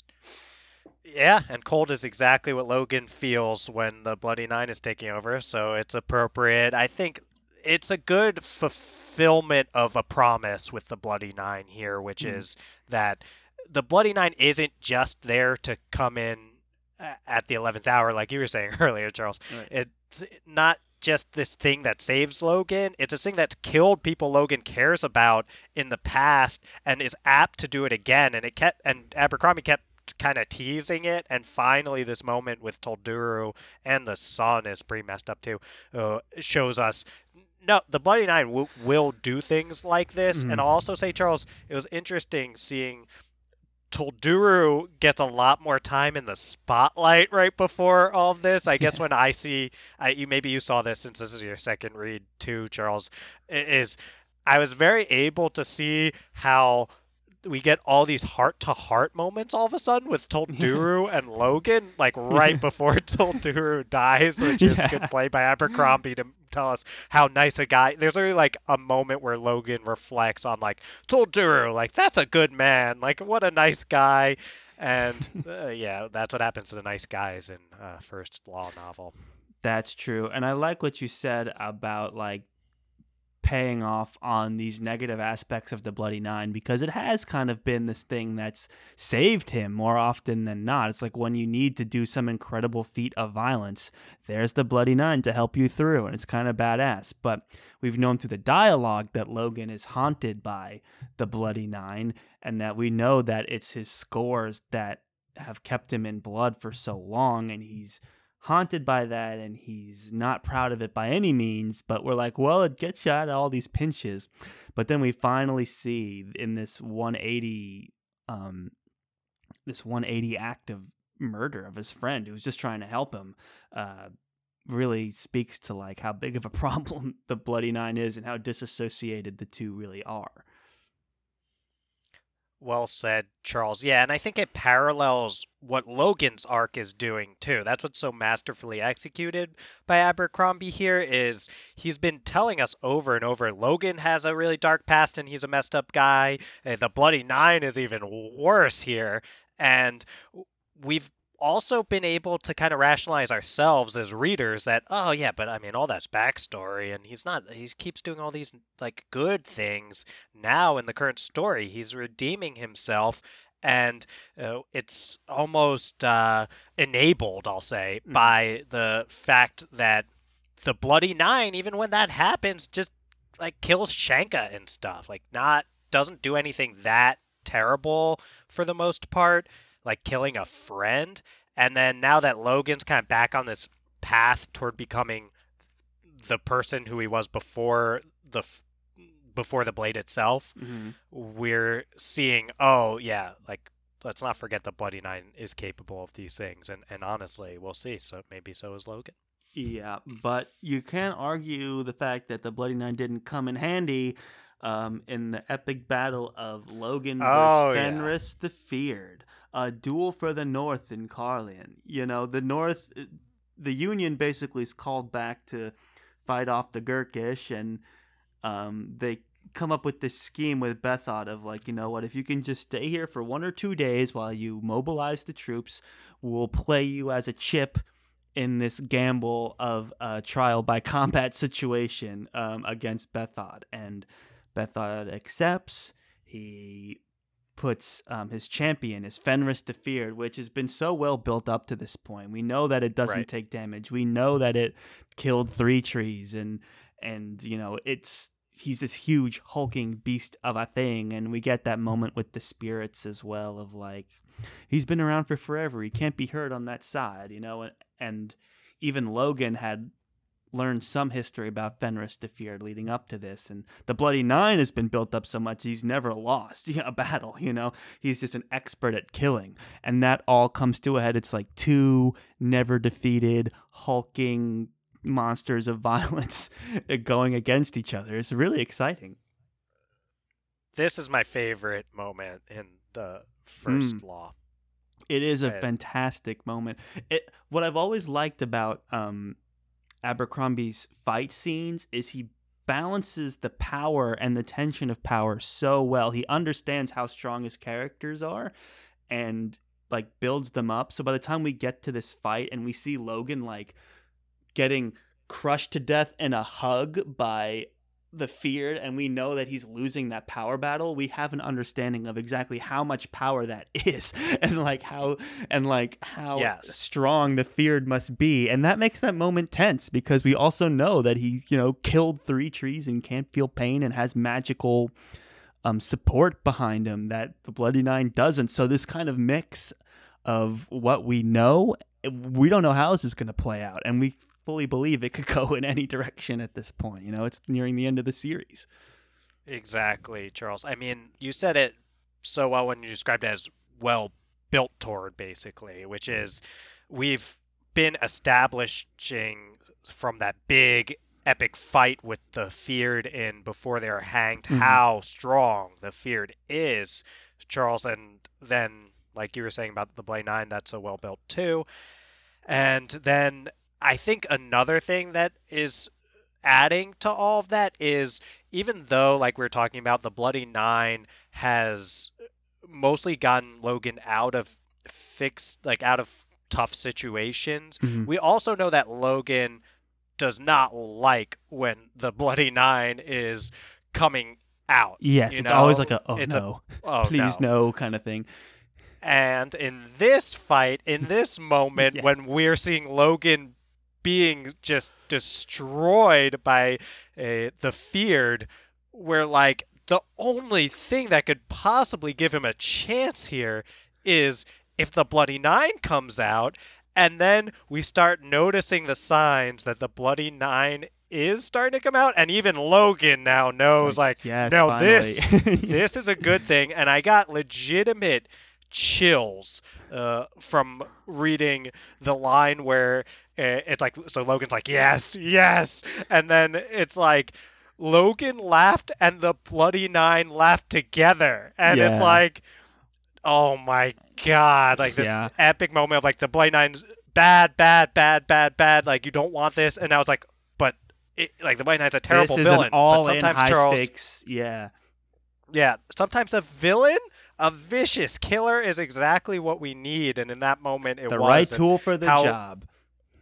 Yeah, and cold is exactly what Logen feels when the Bloody Nine is taking over, so it's appropriate. I think it's a good fulfillment of a promise with the Bloody Nine here, which Mhm. is that the Bloody Nine isn't just there to come in at the 11th hour, like you were saying earlier, Charles. Right. It's not just this thing that saves Logen. It's a thing that's killed people Logen cares about in the past and is apt to do it again. And it kept and Abercrombie kept kind of teasing it, and finally this moment with Tul Duru and the sun is pretty messed up too. Uh, shows us. No, the Bloody Nine w- will do things like this, Mhm. and I'll also say, Charles, it was interesting seeing Tul Duru gets a lot more time in the spotlight right before all of this. I guess when I see, I, you maybe you saw this since this is your second read too, Charles. Is I was very able to see how we get all these heart to heart moments all of a sudden with Tul Duru and Logen, like right before Tul Duru dies, which is Yeah. good play by Abercrombie to tell us how nice a guy. There's really like a moment where Logen reflects on like Tul Duru, like that's a good man, like what a nice guy. And uh, yeah, that's what happens to the nice guys in uh, first law novel. That's true. And I like what you said about like paying off on these negative aspects of the Bloody Nine because it has kind of been this thing that's saved him more often than not. It's like when you need to do some incredible feat of violence, there's the Bloody Nine to help you through, and it's kind of badass. But we've known through the dialogue that Logen is haunted by the Bloody Nine, and that we know that it's his scores that have kept him in blood for so long, and he's haunted by that and he's not proud of it by any means but we're like well it gets you out of all these pinches. But then we finally see in this 180 um this 180 act of murder of his friend who was just trying to help him uh really speaks to like how big of a problem the bloody nine is and how disassociated the two really are Well said, Charles. Yeah, and I think it parallels what Logen's arc is doing too. That's what's so masterfully executed by Abercrombie here is he's been telling us over and over Logen has a really dark past and he's a messed up guy. Uh, The Bloody Nine is even worse here. And we've also been able to kind of rationalize ourselves as readers that oh yeah but i mean all that's backstory and he's not he keeps doing all these like good things now in the current story he's redeeming himself and uh, it's almost uh, enabled i'll say Mhm. by the fact that the bloody nine even when that happens just like kills shanka and stuff like not doesn't do anything that terrible for the most part like killing a friend and then now that logen's kind of back on this path toward becoming the person who he was before the f- before the blade itself mm-hmm. we're seeing oh yeah like let's not forget the bloody nine is capable of these things and and honestly we'll see so maybe so is logen Yeah, but you can't argue the fact that the Bloody Nine didn't come in handy um, in the epic battle of Logen Oh, versus yeah. Fenris the Feared, a duel for the North in Carleon. You know, the North, the Union basically is called back to fight off the Gurkish, and um, they come up with this scheme with Bethod of like, you know what, if you can just stay here for one or two days while you mobilize the troops, we'll play you as a chip in this gamble of a trial by combat situation um, against Bethod. And Bethod accepts. He puts um, his champion, his Fenris the Feared, which has been so well built up to this point. We know that it doesn't Right. take damage. We know that it killed three trees, and and you know it's he's this huge hulking beast of a thing. And we get that moment with the spirits as well of like he's been around for forever. He can't be hurt on that side, you know. And, and even Logen had learned some history about Fenris the Feared leading up to this, and the Bloody Nine has been built up so much he's never lost a battle. You know, he's just an expert at killing, and that all comes to a head. It's like two never defeated hulking monsters of violence going against each other. It's really exciting. this is my favorite moment in the first law It is a fantastic moment. It what I've always liked about um, Abercrombie's fight scenes is he balances the power and the tension of power so well. He understands how strong his characters are and like builds them up. So by the time we get to this fight and we see Logen like getting crushed to death in a hug by the feared and we know that he's losing that power battle we have an understanding of exactly how much power that is and like how and like how Yes. strong the feared must be. And that makes that moment tense because we also know that he you know killed three trees and can't feel pain and has magical um support behind him that the bloody nine doesn't. So this kind of mix of what we know we don't know how this is going to play out. And we fully believe it could go in any direction at this point you know it's nearing the end of the series Exactly, Charles. I mean, you said it so well when you described it as well built toward, basically, which is we've been establishing from that big epic fight with the feared in before they're hanged, Mhm. how strong the feared is, Charles. And then, like you were saying about the Blade Nine, that's a well built too. And then I think another thing that is adding to all of that is even though, like we are talking about, the Bloody Nine has mostly gotten Logen out of fixed, like out of tough situations, Mhm. we also know that Logen does not like when the Bloody Nine is coming out. Yes, you it's always like a oh it's a- no, Oh, please no. kind of thing. And in this fight, in this moment, Yes. when we're seeing Logen being just destroyed by uh, the feared, we're like, the only thing that could possibly give him a chance here is if the Bloody Nine comes out, and then we start noticing the signs that the Bloody Nine is starting to come out, and even Logen now knows, like, yes, no, finally. this this is a good thing and i got legitimate chills uh, from reading the line where it's like so logen's like yes yes and then it's like logen laughed and the bloody nine laughed together and it's like oh my god like this Yeah. epic moment of like the bloody nine's bad bad bad bad bad like you don't want this and now it's like but it, like the bloody nine's a terrible villain but in sometimes high charles stakes. Yeah, yeah, sometimes a villain, a vicious killer is exactly what we need, and in that moment it was. the was. right tool for the how- job.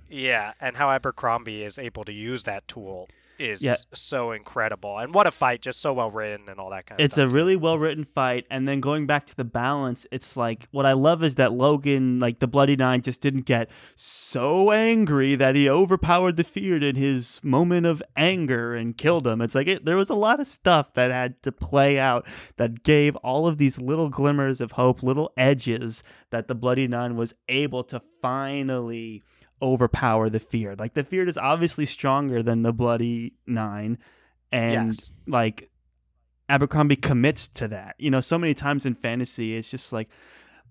Yeah, and how Abercrombie is able to use that tool is Yeah. so incredible, and what a fight! Just so well written and all that kind of It's stuff. It's a really well written fight, and then going back to the balance, it's like what I love is that Logen, like the Bloody Nine, just didn't get so angry that he overpowered the feared in his moment of anger and killed him. It's like it, there was a lot of stuff that had to play out that gave all of these little glimmers of hope, little edges that the Bloody Nine was able to finally overpower the feared. Like the feared is obviously stronger than the Bloody Nine, and yes. like Abercrombie commits to that. You know, so many times in fantasy, it's just like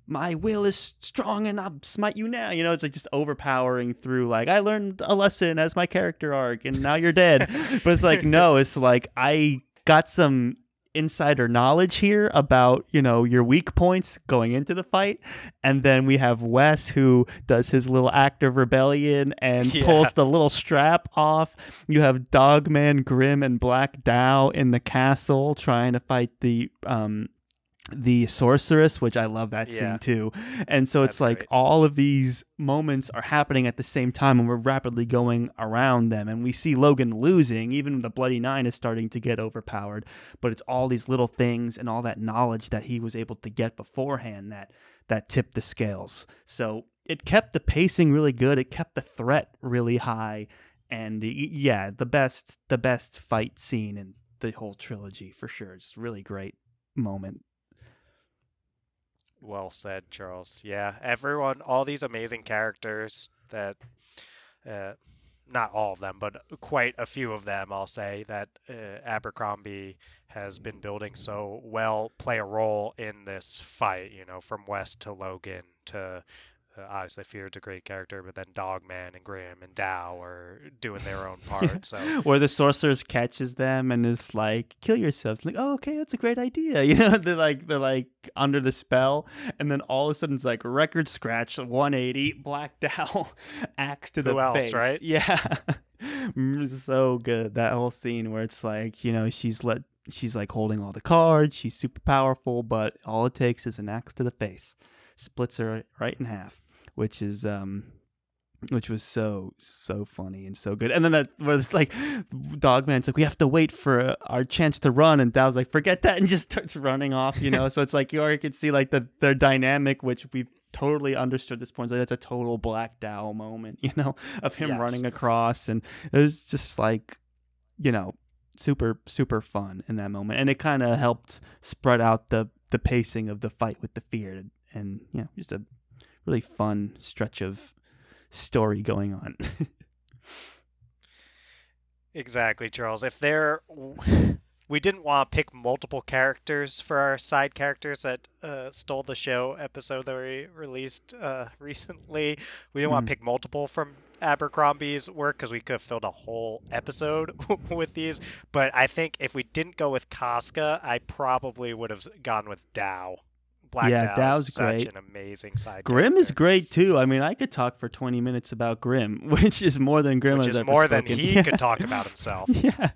my will is strong and I'll smite you now. You know, it's like just overpowering through like I learned a lesson as my character arc and now you're dead. but it's like no, it's like I got some insider knowledge here about you know your weak points going into the fight and then we have wes who does his little act of rebellion and Yeah. pulls the little strap off you have dogman grim and black dow in the castle trying to fight the um the sorceress which i love that Yeah. scene too. And so it's like great. all of these moments are happening at the same time and we're rapidly going around them. And we see logen losing even the bloody nine is starting to get overpowered. But it's all these little things and all that knowledge that he was able to get beforehand that that tipped the scales. So it kept the pacing really good. It kept the threat really high. And yeah the best the best fight scene in the whole trilogy for sure. It's a really great moment Well said, Charles. Yeah, everyone, all these amazing characters that, uh, not all of them, but quite a few of them, I'll say, that uh, Abercrombie has been building so well play a role in this fight. You know, from West to Logen to. Uh, obviously, Feared's a great character, but then Dogman and Grim and Dow are doing their own part. So Where the sorceress catches them and is like, "Kill yourselves." Like, oh, okay, that's a great idea. You know, they're like they're like under the spell, and then all of a sudden it's like record scratch, 180, Black Dow, axe to the Who else, face. right? Yeah, Mm, so good that whole scene where it's like you know she's let she's like holding all the cards, she's super powerful, but all it takes is an axe to the face, splits her right in half, which is um which was so so funny and so good. And then that was like Dogman's like we have to wait for our chance to run, and Dow's like forget that and just starts running off. You know, so it's like you already could see like the their dynamic, which we've totally understood this point. Like that's a total Black Dow moment, you know, of him Yes. running across, and it was just like you know super super fun in that moment, and it kind of helped spread out the the pacing of the fight with the fear, and you know just a really fun stretch of story going on. Exactly, Charles. If there, we didn't want to pick multiple characters for our side characters that uh, stole the show episode that we released uh, recently. We didn't want Mhm. to pick multiple from Abercrombie's work because we could have filled a whole episode with these. But I think if we didn't go with Casca, I probably would have gone with Dow. Black Yeah, Dow's Dow's such great. an amazing side. Grim is great too. I mean, I could talk for 20 minutes about Grim, which is more than Grim which has is ever more than he Yeah. could talk about himself. yeah,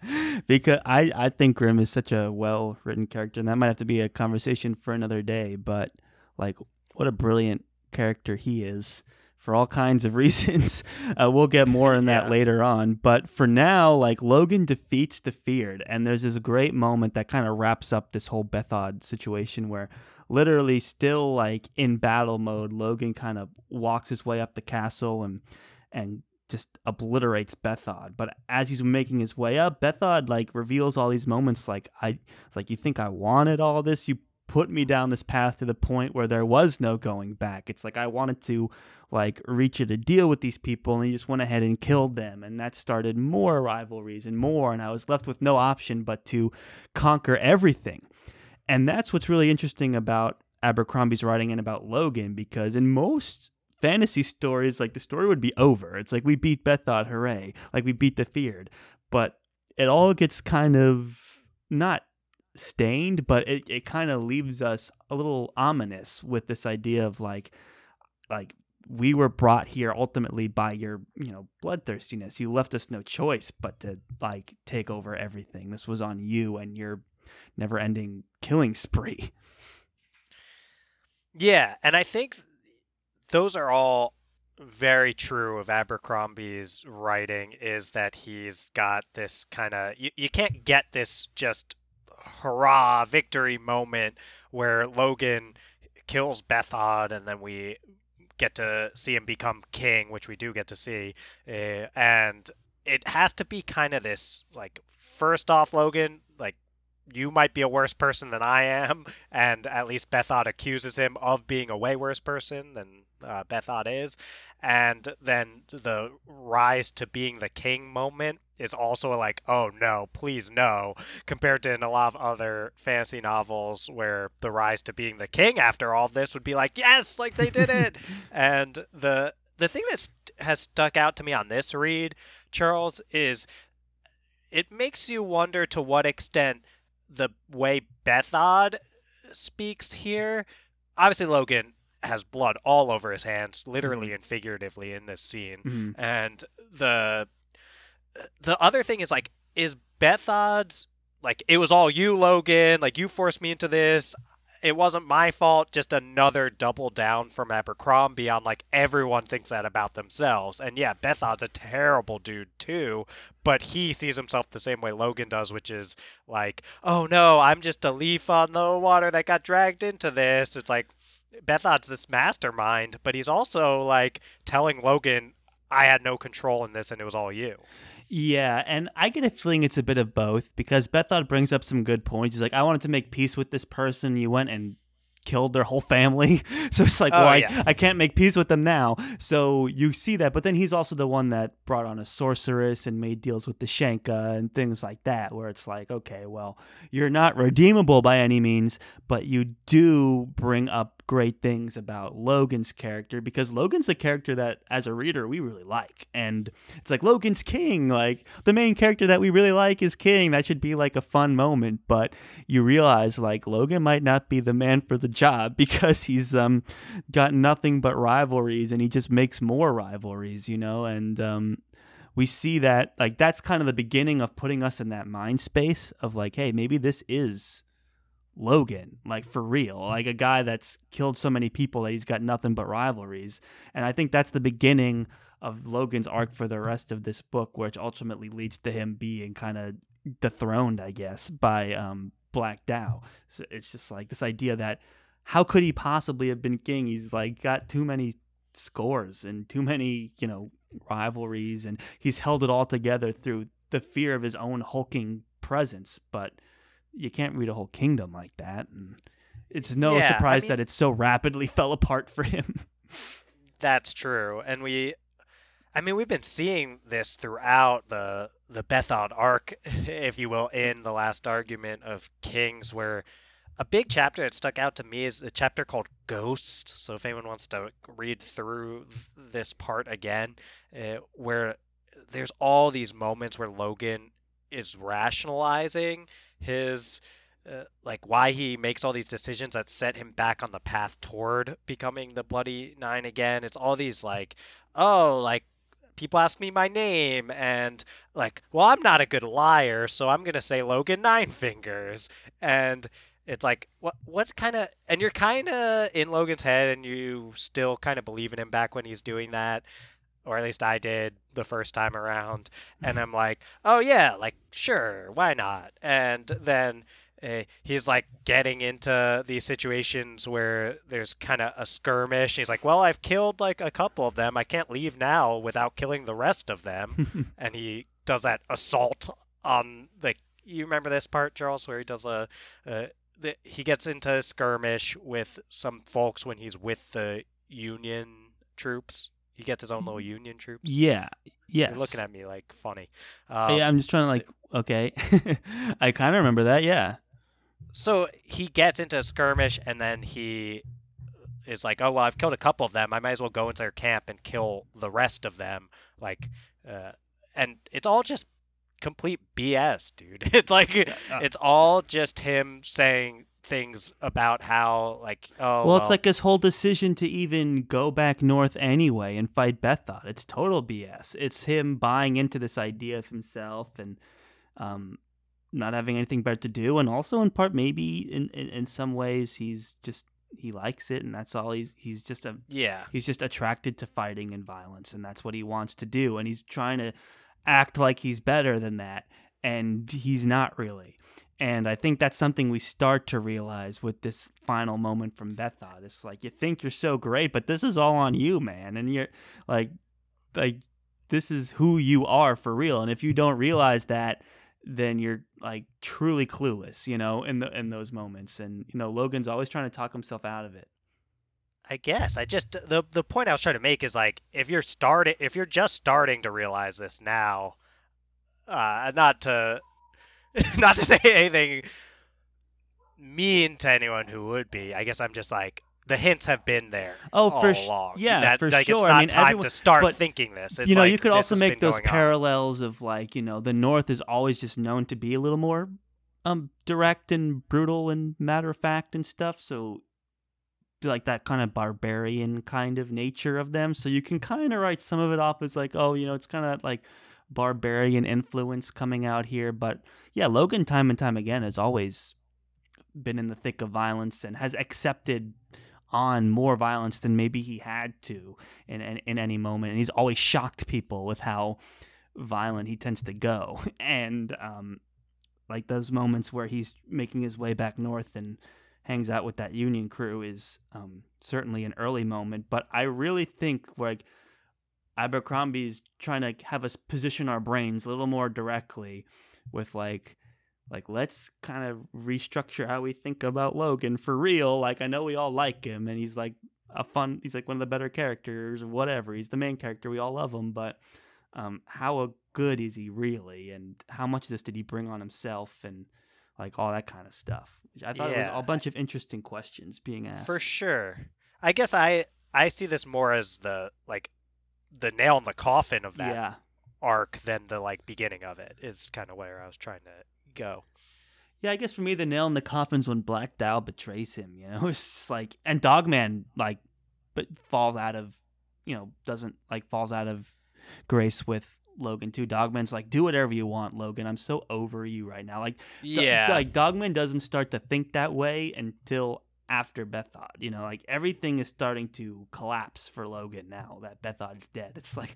because I, I think Grim is such a well written character, and that might have to be a conversation for another day. But like, what a brilliant character he is for all kinds of reasons. Uh, we'll get more on that Yeah. later on. But for now, like Logen defeats the feared, and there's this great moment that kind of wraps up this whole Bethod situation where literally still like in battle mode, Logen kind of walks his way up the castle and and just obliterates Bethod. But as he's making his way up, Bethod like reveals all these moments like I like you think I wanted all this? You put me down this path to the point where there was no going back. It's like I wanted to like reach a deal with these people and he just went ahead and killed them and that started more rivalries and more and I was left with no option but to conquer everything. And that's what's really interesting about Abercrombie's writing and about Logen because in most fantasy stories, like the story would be over. It's like we beat Bethod, hooray! Like we beat the feared, but it all gets kind of not stained, but it, it kind of leaves us a little ominous with this idea of like like we were brought here ultimately by your you know bloodthirstiness you left us no choice but to like take over everything this was on you and your never ending killing spree Yeah, and I think those are all very true of Abercrombie's writing is that he's got this kind of you, you can't get this just hurrah victory moment where Logen kills Bethod and then we get to see him become king, which we do get to see. Uh, and it has to be kind of this like first off Logen you might be a worse person than I am, and at least Bethod accuses him of being a way worse person than uh, Bethod is. And then the rise to being the king moment is also like, oh no, please no, compared to in a lot of other fantasy novels where the rise to being the king after all this would be like, yes, like they did it. and the the thing that has stuck out to me on this read, Charles, is it makes you wonder to what extent the way Bethod speaks here. Obviously, Logen has blood all over his hands, literally and figuratively, in this scene. Mhm. And the the other thing is like, is Bethod's like it was all you, Logen? Like you forced me into this. It wasn't my fault. Just another double down from Abercrombie on like everyone thinks that about themselves. And yeah, Bethod's a terrible dude too, but he sees himself the same way Logen does, which is like, oh no, I'm just a leaf on the water that got dragged into this. It's like Bethod's this mastermind, but he's also like telling Logen, I had no control in this and it was all you. Yeah, and I get a feeling it's a bit of both because Bethod brings up some good points. He's like, I wanted to make peace with this person. You went and killed their whole family. So it's like, Oh, well, I, yeah. I can't make peace with them now. So you see that. But then he's also the one that brought on a sorceress and made deals with the Shanka and things like that, where it's like, okay, well, you're not redeemable by any means, but you do bring up great things about Logen's character because Logen's a character that, as a reader, we really like. And it's like, Logen's king. Like, the main character that we really like is king. That should be like a fun moment. But you realize, like, Logen might not be the man for the job because he's um got nothing but rivalries and he just makes more rivalries, you know? And, um, we see that like that's kind of the beginning of putting us in that mind space of like hey maybe this is Logen, like for real, like a guy that's killed so many people that he's got nothing but rivalries. And I think that's the beginning of Logen's arc for the rest of this book, which ultimately leads to him being kind of dethroned, I guess, by um, Black Dow. So it's just like this idea that how could he possibly have been king? He's like got too many scores and too many, you know, rivalries, and he's held it all together through the fear of his own hulking presence. But you can't read a whole kingdom like that, and it's no Yeah, I surprise mean- that it so rapidly fell apart for him. That's true. And we I mean we've been seeing this throughout the the Bethod arc, if you will, in the last argument of Kings where a big chapter that stuck out to me is a chapter called Ghost. So if anyone wants to read through this part again, uh, where there's all these moments where Logen is rationalizing his uh, like why he makes all these decisions that set him back on the path toward becoming the bloody nine again. It's all these like oh like people ask me my name and like well i'm not a good liar so i'm gonna say logen nine fingers and it's like what what kind of and you're kind of in logen's head and you still kind of believe in him back when he's doing that or at least I did the first time around. And I'm like, oh yeah, like sure, why not? And then uh, he's like getting into these situations where there's kind of a skirmish. He's like, well, I've killed like a couple of them. I can't leave now without killing the rest of them. and he does that assault on the. You remember this part, Charles, where he does a. a the, he gets into a skirmish with some folks when he's with the Union troops. He gets his own little Union troops. Yeah. Yes. You're looking at me like funny. Um, yeah, I'm just trying to like. Okay, I kind of remember that. Yeah. So he gets into a skirmish, and then he is like, "Oh well, I've killed a couple of them. I might as well go into their camp and kill the rest of them." Like, uh, and it's all just complete BS, dude. It's like uh, it's all just him saying things about how like oh well, well, it's like his whole decision to even go back north anyway and fight Bethod. It's total BS. It's him buying into this idea of himself and um, not having anything better to do, and also in part maybe in, in in some ways he's just he likes it and that's all. He's he's just a yeah. he's just attracted to fighting and violence and that's what he wants to do. And he's trying to act like he's better than that. And he's not really and I think that's something we start to realize with this final moment from Bethod. It's like you think you're so great, but this is all on you, man. And you're like like this is who you are for real. And if you don't realize that, then you're like truly clueless, you know, in the in those moments. And you know, Logen's always trying to talk himself out of it. I guess I just the the point I was trying to make is like if you're starting if you're just starting to realize this now, uh, not to not to say anything mean to anyone who would be. I guess I'm just like the hints have been there. Oh, for sure. Yeah, that, for like, sure. It's not I mean, time everyone, to start but, thinking this. It's you know, like, you could also make those parallels on. of like, you know, the North is always just known to be a little more um direct and brutal and matter of fact and stuff. So like that kind of barbarian kind of nature of them. So you can kind of write some of it off as like, oh, you know, it's kind of like barbarian influence coming out here. But yeah, Logen, time and time again, has always been in the thick of violence and has accepted on more violence than maybe he had to in, in, in any moment. And he's always shocked people with how violent he tends to go. And um, like those moments where he's making his way back north and hangs out with that Union crew is um, certainly an early moment. But I really think like Abercrombie's trying to have us position our brains a little more directly with like like let's kind of restructure how we think about Logen for real. Like I know we all like him and he's like a fun he's like one of the better characters or whatever. He's the main character. We all love him, but um how good is he really and how much of this did he bring on himself and like all that kind of stuff. I thought yeah. it was a bunch of interesting questions being asked. For sure. I guess I I see this more as the like the nail in the coffin of that yeah. arc than the like beginning of it is kind of where I was trying to go. Yeah, I guess for me the nail in the coffin's when Black Dow betrays him. You know, it's just like and Dogman like, but falls out of, you know, doesn't like falls out of grace with Logen too. Dogman's like, do whatever you want, Logen. I'm so over you right now. Like, yeah, like Dogman doesn't start to think that way until after Bethod. You know, like everything is starting to collapse for Logen now that Bethod's dead. It's like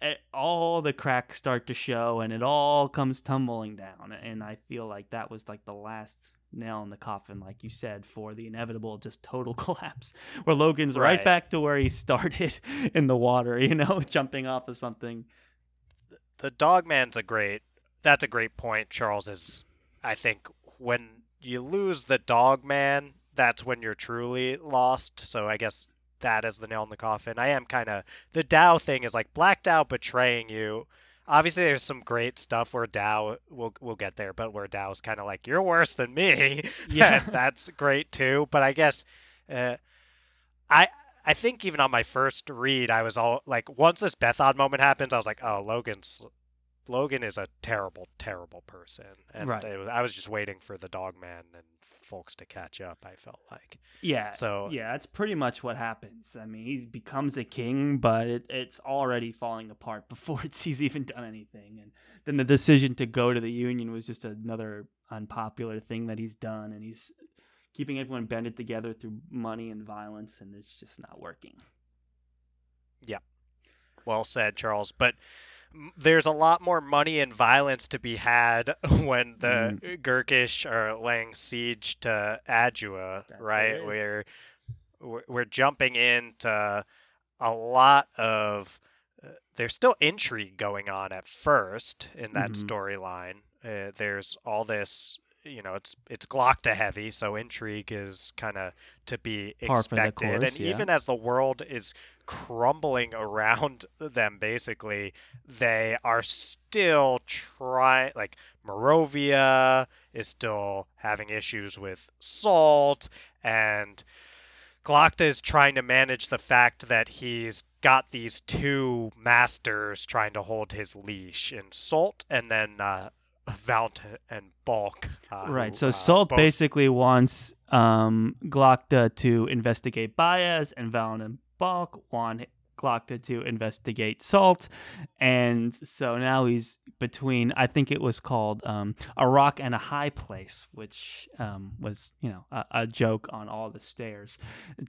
eh, all the cracks start to show and it all comes tumbling down. And I feel like that was like the last nail in the coffin, like you said, for the inevitable just total collapse, where Logen's right, right back to where he started in the water, you know, jumping off of something. The Dogman's a great. That's a great point. Charles is, I think, when you lose the Dogman, that's when you're truly lost. So I guess that is the nail in the coffin. I am kind of the Dow thing is like Black Dow betraying you obviously there's some great stuff where Dow we'll we'll get there, but where Dow's kind of like you're worse than me. Yeah. that's great too. But I guess uh, I I think even on my first read, I was all like, once this Bethod moment happens, I was like, oh, Logen's Logen is a terrible, terrible person, and Right. it was- I was just waiting for the Dogman and folks to catch up. I felt like Yeah. so. yeah, that's pretty much what happens. I mean, he becomes a king, but it, it's already falling apart before it's, he's even done anything. And then the decision to go to the Union was just another unpopular thing that he's done, and he's keeping everyone banded together through money and violence, and it's just not working. Yeah, well said, Charles. But there's a lot more money and violence to be had when the Gurkish are laying siege to Adua, That right? there is. We're we're we're jumping into a lot of. Uh, there's still intrigue going on at first in that Mhm. storyline. Uh, there's all this, you know, it's it's Glokta heavy, so intrigue is kind of to be Par for the expected. course, and yeah. even as the world is crumbling around them basically they are still trying like Marovia is still having issues with Sult and Glokta is trying to manage the fact that he's got these two masters trying to hold his leash in Sult and then uh, Valint and Balk. Uh, right. who, So uh, Sult both- basically wants um, Glokta to investigate Bayaz, and Valint and Balk want Glokta to investigate Sult. And so now he's between, I think it was called um, A Rock and a High Place, which um, was, you know, a, a joke on all the stairs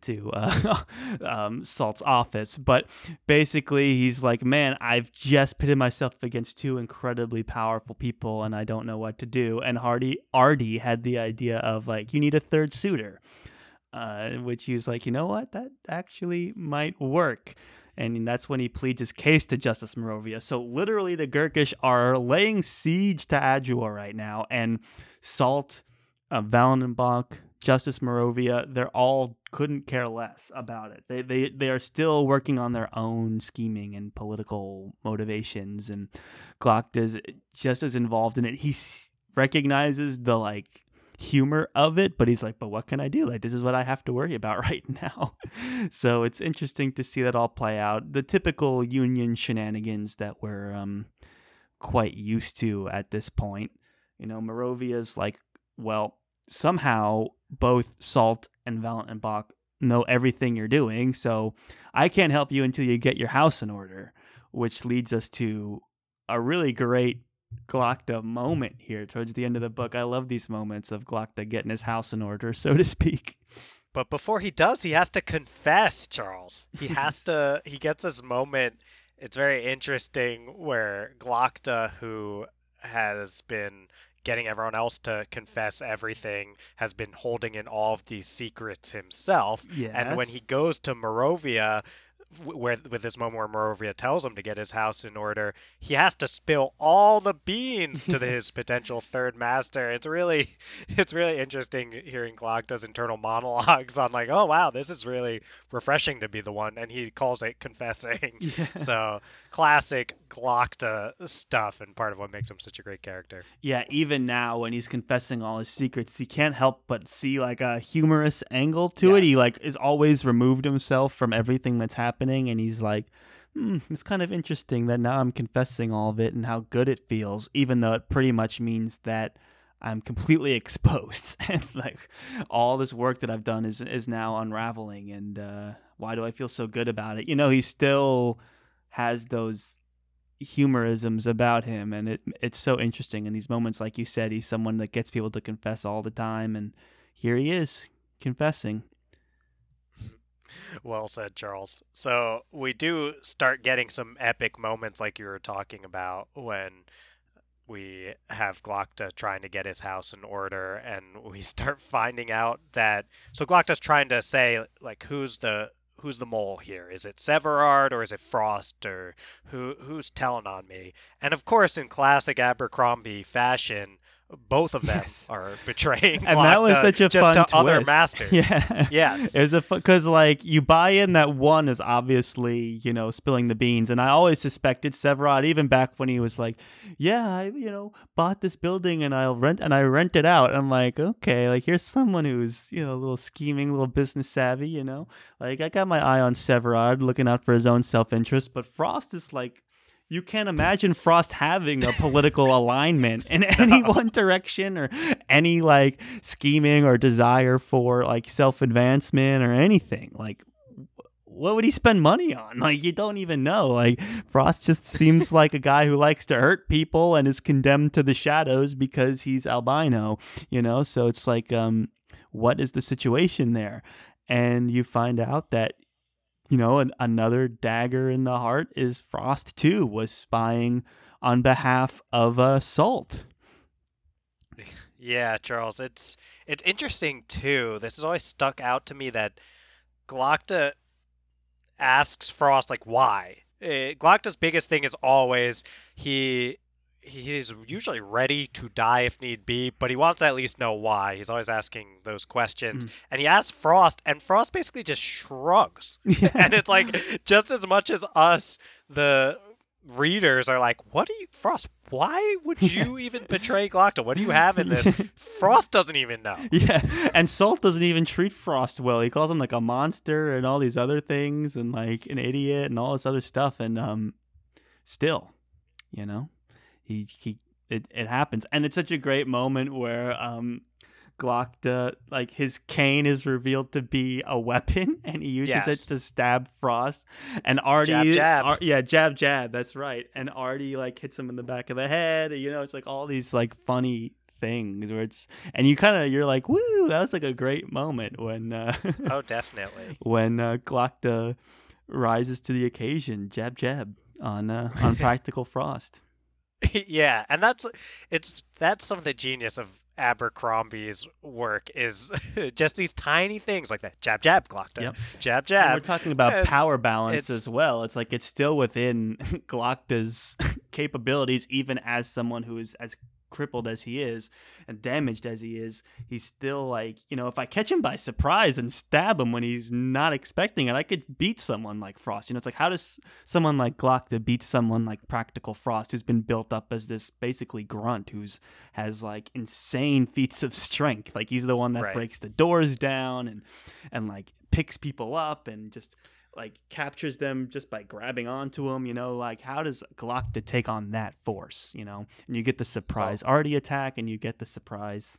to uh, um, Sult's office. But basically, he's like, man, I've just pitted myself against two incredibly powerful people, and I don't know what to do. And Hardy Artie had the idea of like, you need a third suitor, uh, which he's like, you know what, that actually might work. And that's when he pleads his case to Justice Marovia. So literally, the Gurkish are laying siege to Adua right now, and Sult, uh, Valint and Balk, Justice Marovia, they're all couldn't care less about it. They they they are still working on their own scheming and political motivations, and Glock is just as involved in it. He recognizes the like humor of it, but he's like, but what can I do? Like this is what I have to worry about right now. so it's interesting to see that all play out. The typical union shenanigans that we're um quite used to at this point. You know, Marovia's like, well, somehow both Sult and Valint and Balk know everything you're doing, so I can't help you until you get your house in order, which leads us to a really great Glokta moment here towards the end of the book. I love these moments of Glokta getting his house in order, so to speak. But before he does, he has to confess, Charles. He has to. He gets this moment. It's very interesting where Glokta, who has been getting everyone else to confess everything, has been holding in all of these secrets himself. And when he goes to Marovia, where with this moment where Marovia tells him to get his house in order, he has to spill all the beans to his potential third master. It's really, it's really interesting hearing Glokta's internal monologues on like, oh wow, this is really refreshing to be the one, and he calls it confessing. Yeah. So classic Glokta stuff, and part of what makes him such a great character. Yeah, even now when he's confessing all his secrets, he can't help but see like a humorous angle to it. He like is always removed himself from everything that's happening, and he's like, hmm, "It's kind of interesting that now I'm confessing all of it and how good it feels, even though it pretty much means that I'm completely exposed and like all this work that I've done is is now unraveling. And uh, why do I feel so good about it? You know, he still has those humorisms about him and it it's so interesting in these moments like you said he's someone that gets people to confess all the time and here he is confessing Well said, Charles. So we do start getting some epic moments like you were talking about when we have Glokta trying to get his house in order and we start finding out that so Glokta's trying to say like who's the who's the mole here? Is it Severard or is it Frost or who who's telling on me? And of course in classic Abercrombie fashion, both of them Yes. are betraying and that was Glokta such a just fun to twist. other masters. Yeah. Yes. It was a because like you buy in that one is obviously you know spilling the beans, and I always suspected Severard even back when he was like, "Yeah, I you know bought this building and I'll rent and I rent it out." I'm like, okay, like here's someone who's you know a little scheming, a little business savvy, you know. Like I got my eye on Severard, looking out for his own self interest, but Frost is like. You can't imagine Frost having a political alignment in any one direction or any like scheming or desire for like self advancement or anything. Like, what would he spend money on? Like, you don't even know. Like, Frost just seems like a guy who likes to hurt people and is condemned to the shadows because he's albino, you know? So it's like, um, what is the situation there? And you find out that you know, an, another dagger in the heart is Frost too was spying on behalf of uh, Sult. Yeah, Charles, it's it's interesting too. This has always stuck out to me that Glokta asks Frost like why. Uh, biggest thing is always he he's usually ready to die if need be, but he wants to at least know why. He's always asking those questions. And he asks Frost, and Frost basically just shrugs. and it's like just as much as us, the readers are like, "What do you, Frost? Why would you even betray Glokta? What do you have in this?" Frost doesn't even know. yeah, and Sult doesn't even treat Frost well. He calls him like a monster and all these other things, and like an idiot and all this other stuff. And um, still, you know, he he it, it happens, and it's such a great moment where um. Glokta, like his cane is revealed to be a weapon, and he uses Yes. it to stab Frost. And Ardee, Jab, jab. Ar- yeah, jab, jab. That's right. And Ardee like hits him in the back of the head. You know, it's like all these like funny things where it's, and you kind of you're like, woo, that was like a great moment when uh, Oh, definitely. when uh, Glokta rises to the occasion. Jab, jab on uh, on Practical Frost. yeah, and that's it's that's some of the genius of Abercrombie's work is just these tiny things like that. Jab, jab, Glokta. Yep. Jab, And we're talking about and power balance as well. It's like it's still within Glokta's capabilities, even as someone who is as crippled as he is and damaged as he is. He's still like, you know, if I catch him by surprise and stab him when he's not expecting it, I could beat someone like Frost. You know, it's like how does someone like Glokta beat someone like Practical Frost, who's been built up as this basically grunt, who's has like insane feats of strength. Like he's the one that Right. breaks the doors down and and like picks people up and just like captures them just by grabbing onto them, you know, like how does Glokta take on that force, you know? And you get the surprise Ardee attack and you get the surprise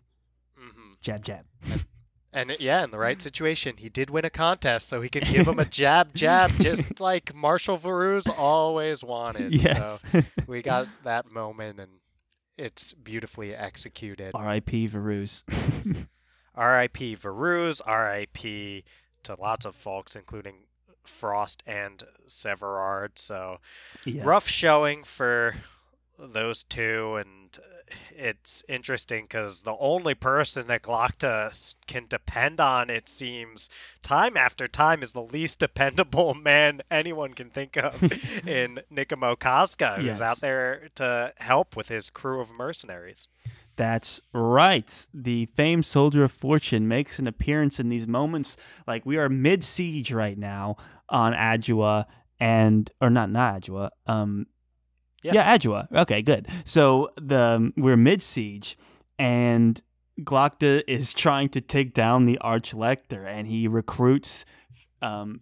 hmm jab jab. And yeah, in the right situation, he did win a contest, so he could give him a jab, jab, just like Marshall Varuz always wanted. yes. So we got that moment, and it's beautifully executed. R.I.P. Varuz. R.I.P. Varuz, R.I.P. to lots of folks, including Frost and Severard. So Yes. rough showing for those two, and it's interesting because the only person that Glokta can depend on, it seems, time after time, is the least dependable man anyone can think of in Nicomo Cosca, who's Yes. out there to help with his crew of mercenaries. That's right. The famed soldier of fortune makes an appearance in these moments. Like we are mid siege right now on Adua and or not not Adua. Um Yeah. yeah, Adua. Okay, good. So the we're mid siege and Glokta is trying to take down the Archlector and he recruits um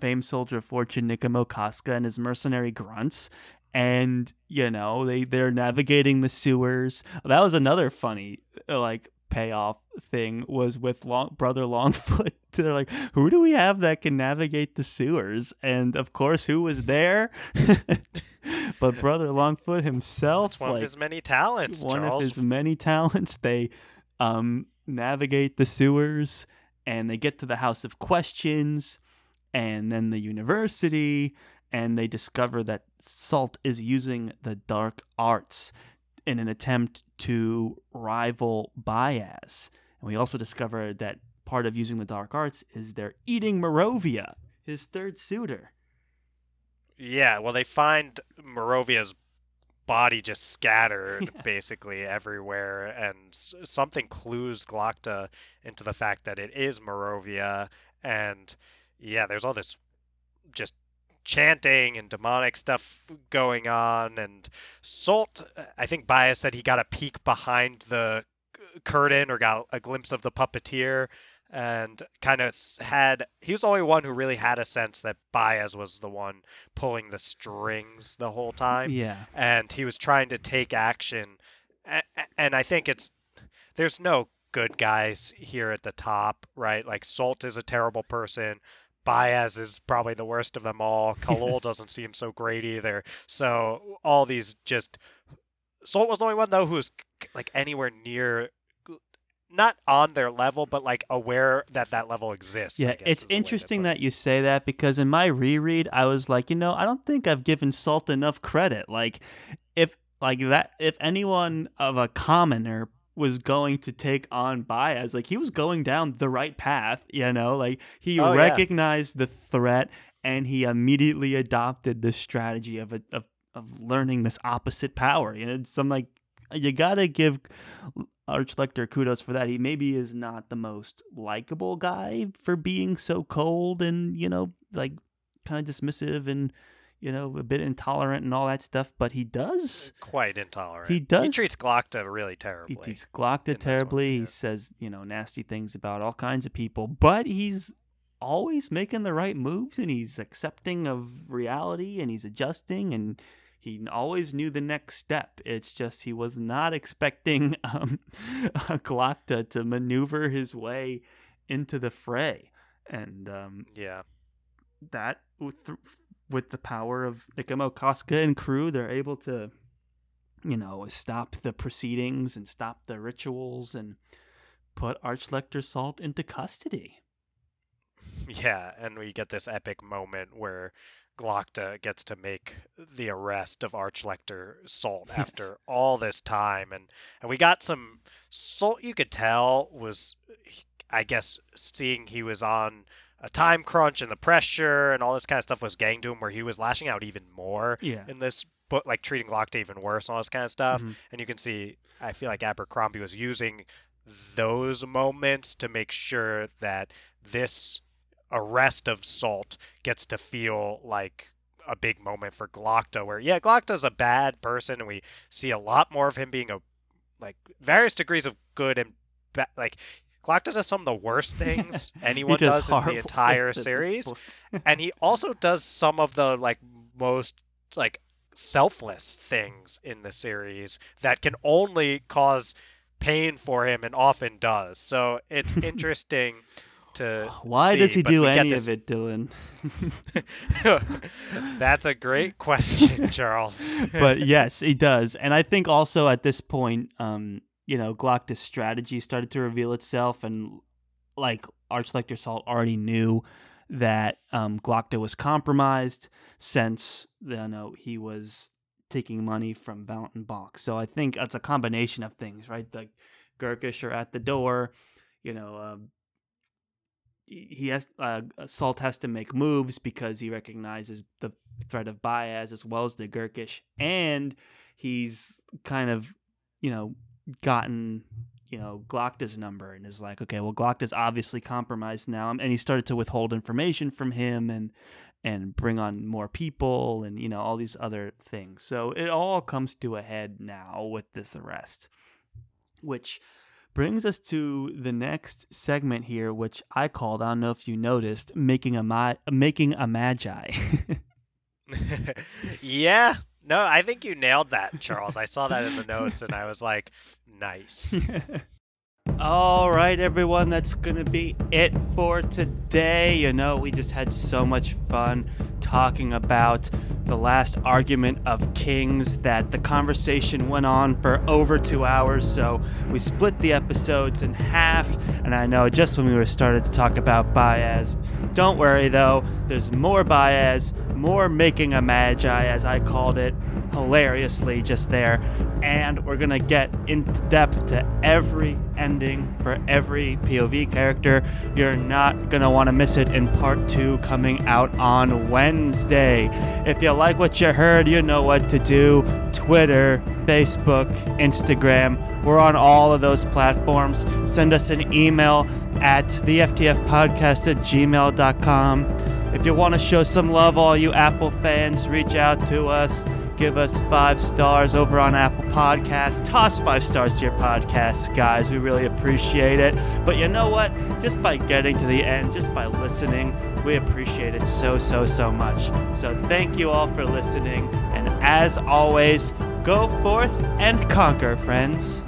famed soldier of fortune Nicomo Cosca and his mercenary grunts and you know they they're navigating the sewers that was another funny uh, like payoff thing was with long, brother longfoot they're like who do we have that can navigate the sewers and of course who was there but brother longfoot himself It's one like, of his many talents, one Charles. of his many talents. They um, navigate the sewers and they get to the House of Questions and then the university and they discover that Sult is using the dark arts in an attempt to rival Bayaz. And we also discover that part of using the dark arts is they're eating Marovia, his third suitor. Yeah, well, they find Marovia's body just scattered basically everywhere, and something clues Glokta into the fact that it is Marovia, and yeah, there's all this just chanting and demonic stuff going on, and Sult, I think Bayaz said he got a peek behind the curtain or got a glimpse of the puppeteer and kind of had he was the only one who really had a sense that Bayaz was the one pulling the strings the whole time. Yeah. and he was trying to take action and I think it's there's no good guys here at the top right? Like Sult is a terrible person Bayaz is probably the worst of them all Khalul Yes. doesn't seem so great either so all these just Sult was the only one though who was like anywhere near not on their level, but like aware that that level exists. I Yeah, guess it's is the way to interesting that you say that because in my reread, I was like, you know, I don't think I've given Sult enough credit. Like, if like that, if anyone of a commoner was going to take on Bayaz, like he was going down the right path. You know, like he Oh, yeah. recognized the threat and he immediately adopted this strategy of a, of of learning this opposite power. You know, some like you gotta give Archlector kudos for that. He maybe is not the most likable guy for being so cold and you know like kind of dismissive and you know a bit intolerant and all that stuff, but he does. Quite intolerant. He does- He treats Glokta really terribly. He treats Glokta this one, terribly. yeah. He says you know nasty things about all kinds of people, but he's always making the right moves and he's accepting of reality and he's adjusting and he always knew the next step. It's just he was not expecting um, Glokta to maneuver his way into the fray, and um, yeah. that the, with the power of Nicomo Cosca and crew, they're able to, you know, stop the proceedings and stop the rituals and put Archlector Sult into custody. Yeah, and we get this epic moment where Glokta gets to make the arrest of Archlector Sult Yes. after all this time, and and we got some Sult. You could tell was, I guess, seeing he was on a time crunch and the pressure and all this kind of stuff was getting to him, where he was lashing out even more Yeah. in this book, like treating Glokta even worse and all this kind of stuff. Mhm. And you can see, I feel like Abercrombie was using those moments to make sure that this arrest of Sult gets to feel like a big moment for Glokta, where yeah, Glokta's a bad person, and we see a lot more of him being a like various degrees of good and ba- like Glokta does some of the worst things anyone He does in the entire things at this series, and he also does some of the like most like selfless things in the series that can only cause pain for him and often does. So it's interesting to Why see, does he do any this- of it, Dylan? That's a great question, Charles. but yes, he does. And I think also at this point, um, you know, Glokta's strategy started to reveal itself, and like Archlector Sult already knew that um, Glokta was compromised since you know he was taking money from Valint and Balk. So I think that's a combination of things, right? Like Gurkish are at the door, you know. He he has uh, Sult has to make moves because he recognizes the threat of Bayaz as well as the Gurkish, and he's kind of, you know, gotten you know Glokta's number and is like, okay, well Glokta's obviously compromised now, and he started to withhold information from him and and bring on more people and you know all these other things. So it all comes to a head now with this arrest, which brings us to the next segment here, which I called. I don't know if you noticed, making a ma- making a magi. yeah. No, I think you nailed that, Charles. I saw that in the notes and I was like, nice. All right, everyone, that's going to be it for today. You know, we just had so much fun talking about the last argument of kings that the conversation went on for over two hours. So we split the episodes in half. And I know just when we were started to talk about Bayaz, don't worry though, there's more Bayaz, more making a magi, as I called it hilariously just there. And we're going to get in depth to every ending for every POV character. You're not going to want to miss it in part two coming out on Wednesday. If you like what you heard, you know what to do. Twitter, Facebook, Instagram. We're on all of those platforms. Send us an email at theftfpodcast at gmail.com. If you want to show some love, all you Apple fans, reach out to us. Give us five stars over on Apple Podcasts. Toss five stars to your podcasts, guys. We really appreciate it. But you know what? Just by getting to the end, just by listening, we appreciate it so, so, so much. So thank you all for listening. And as always, go forth and conquer, friends.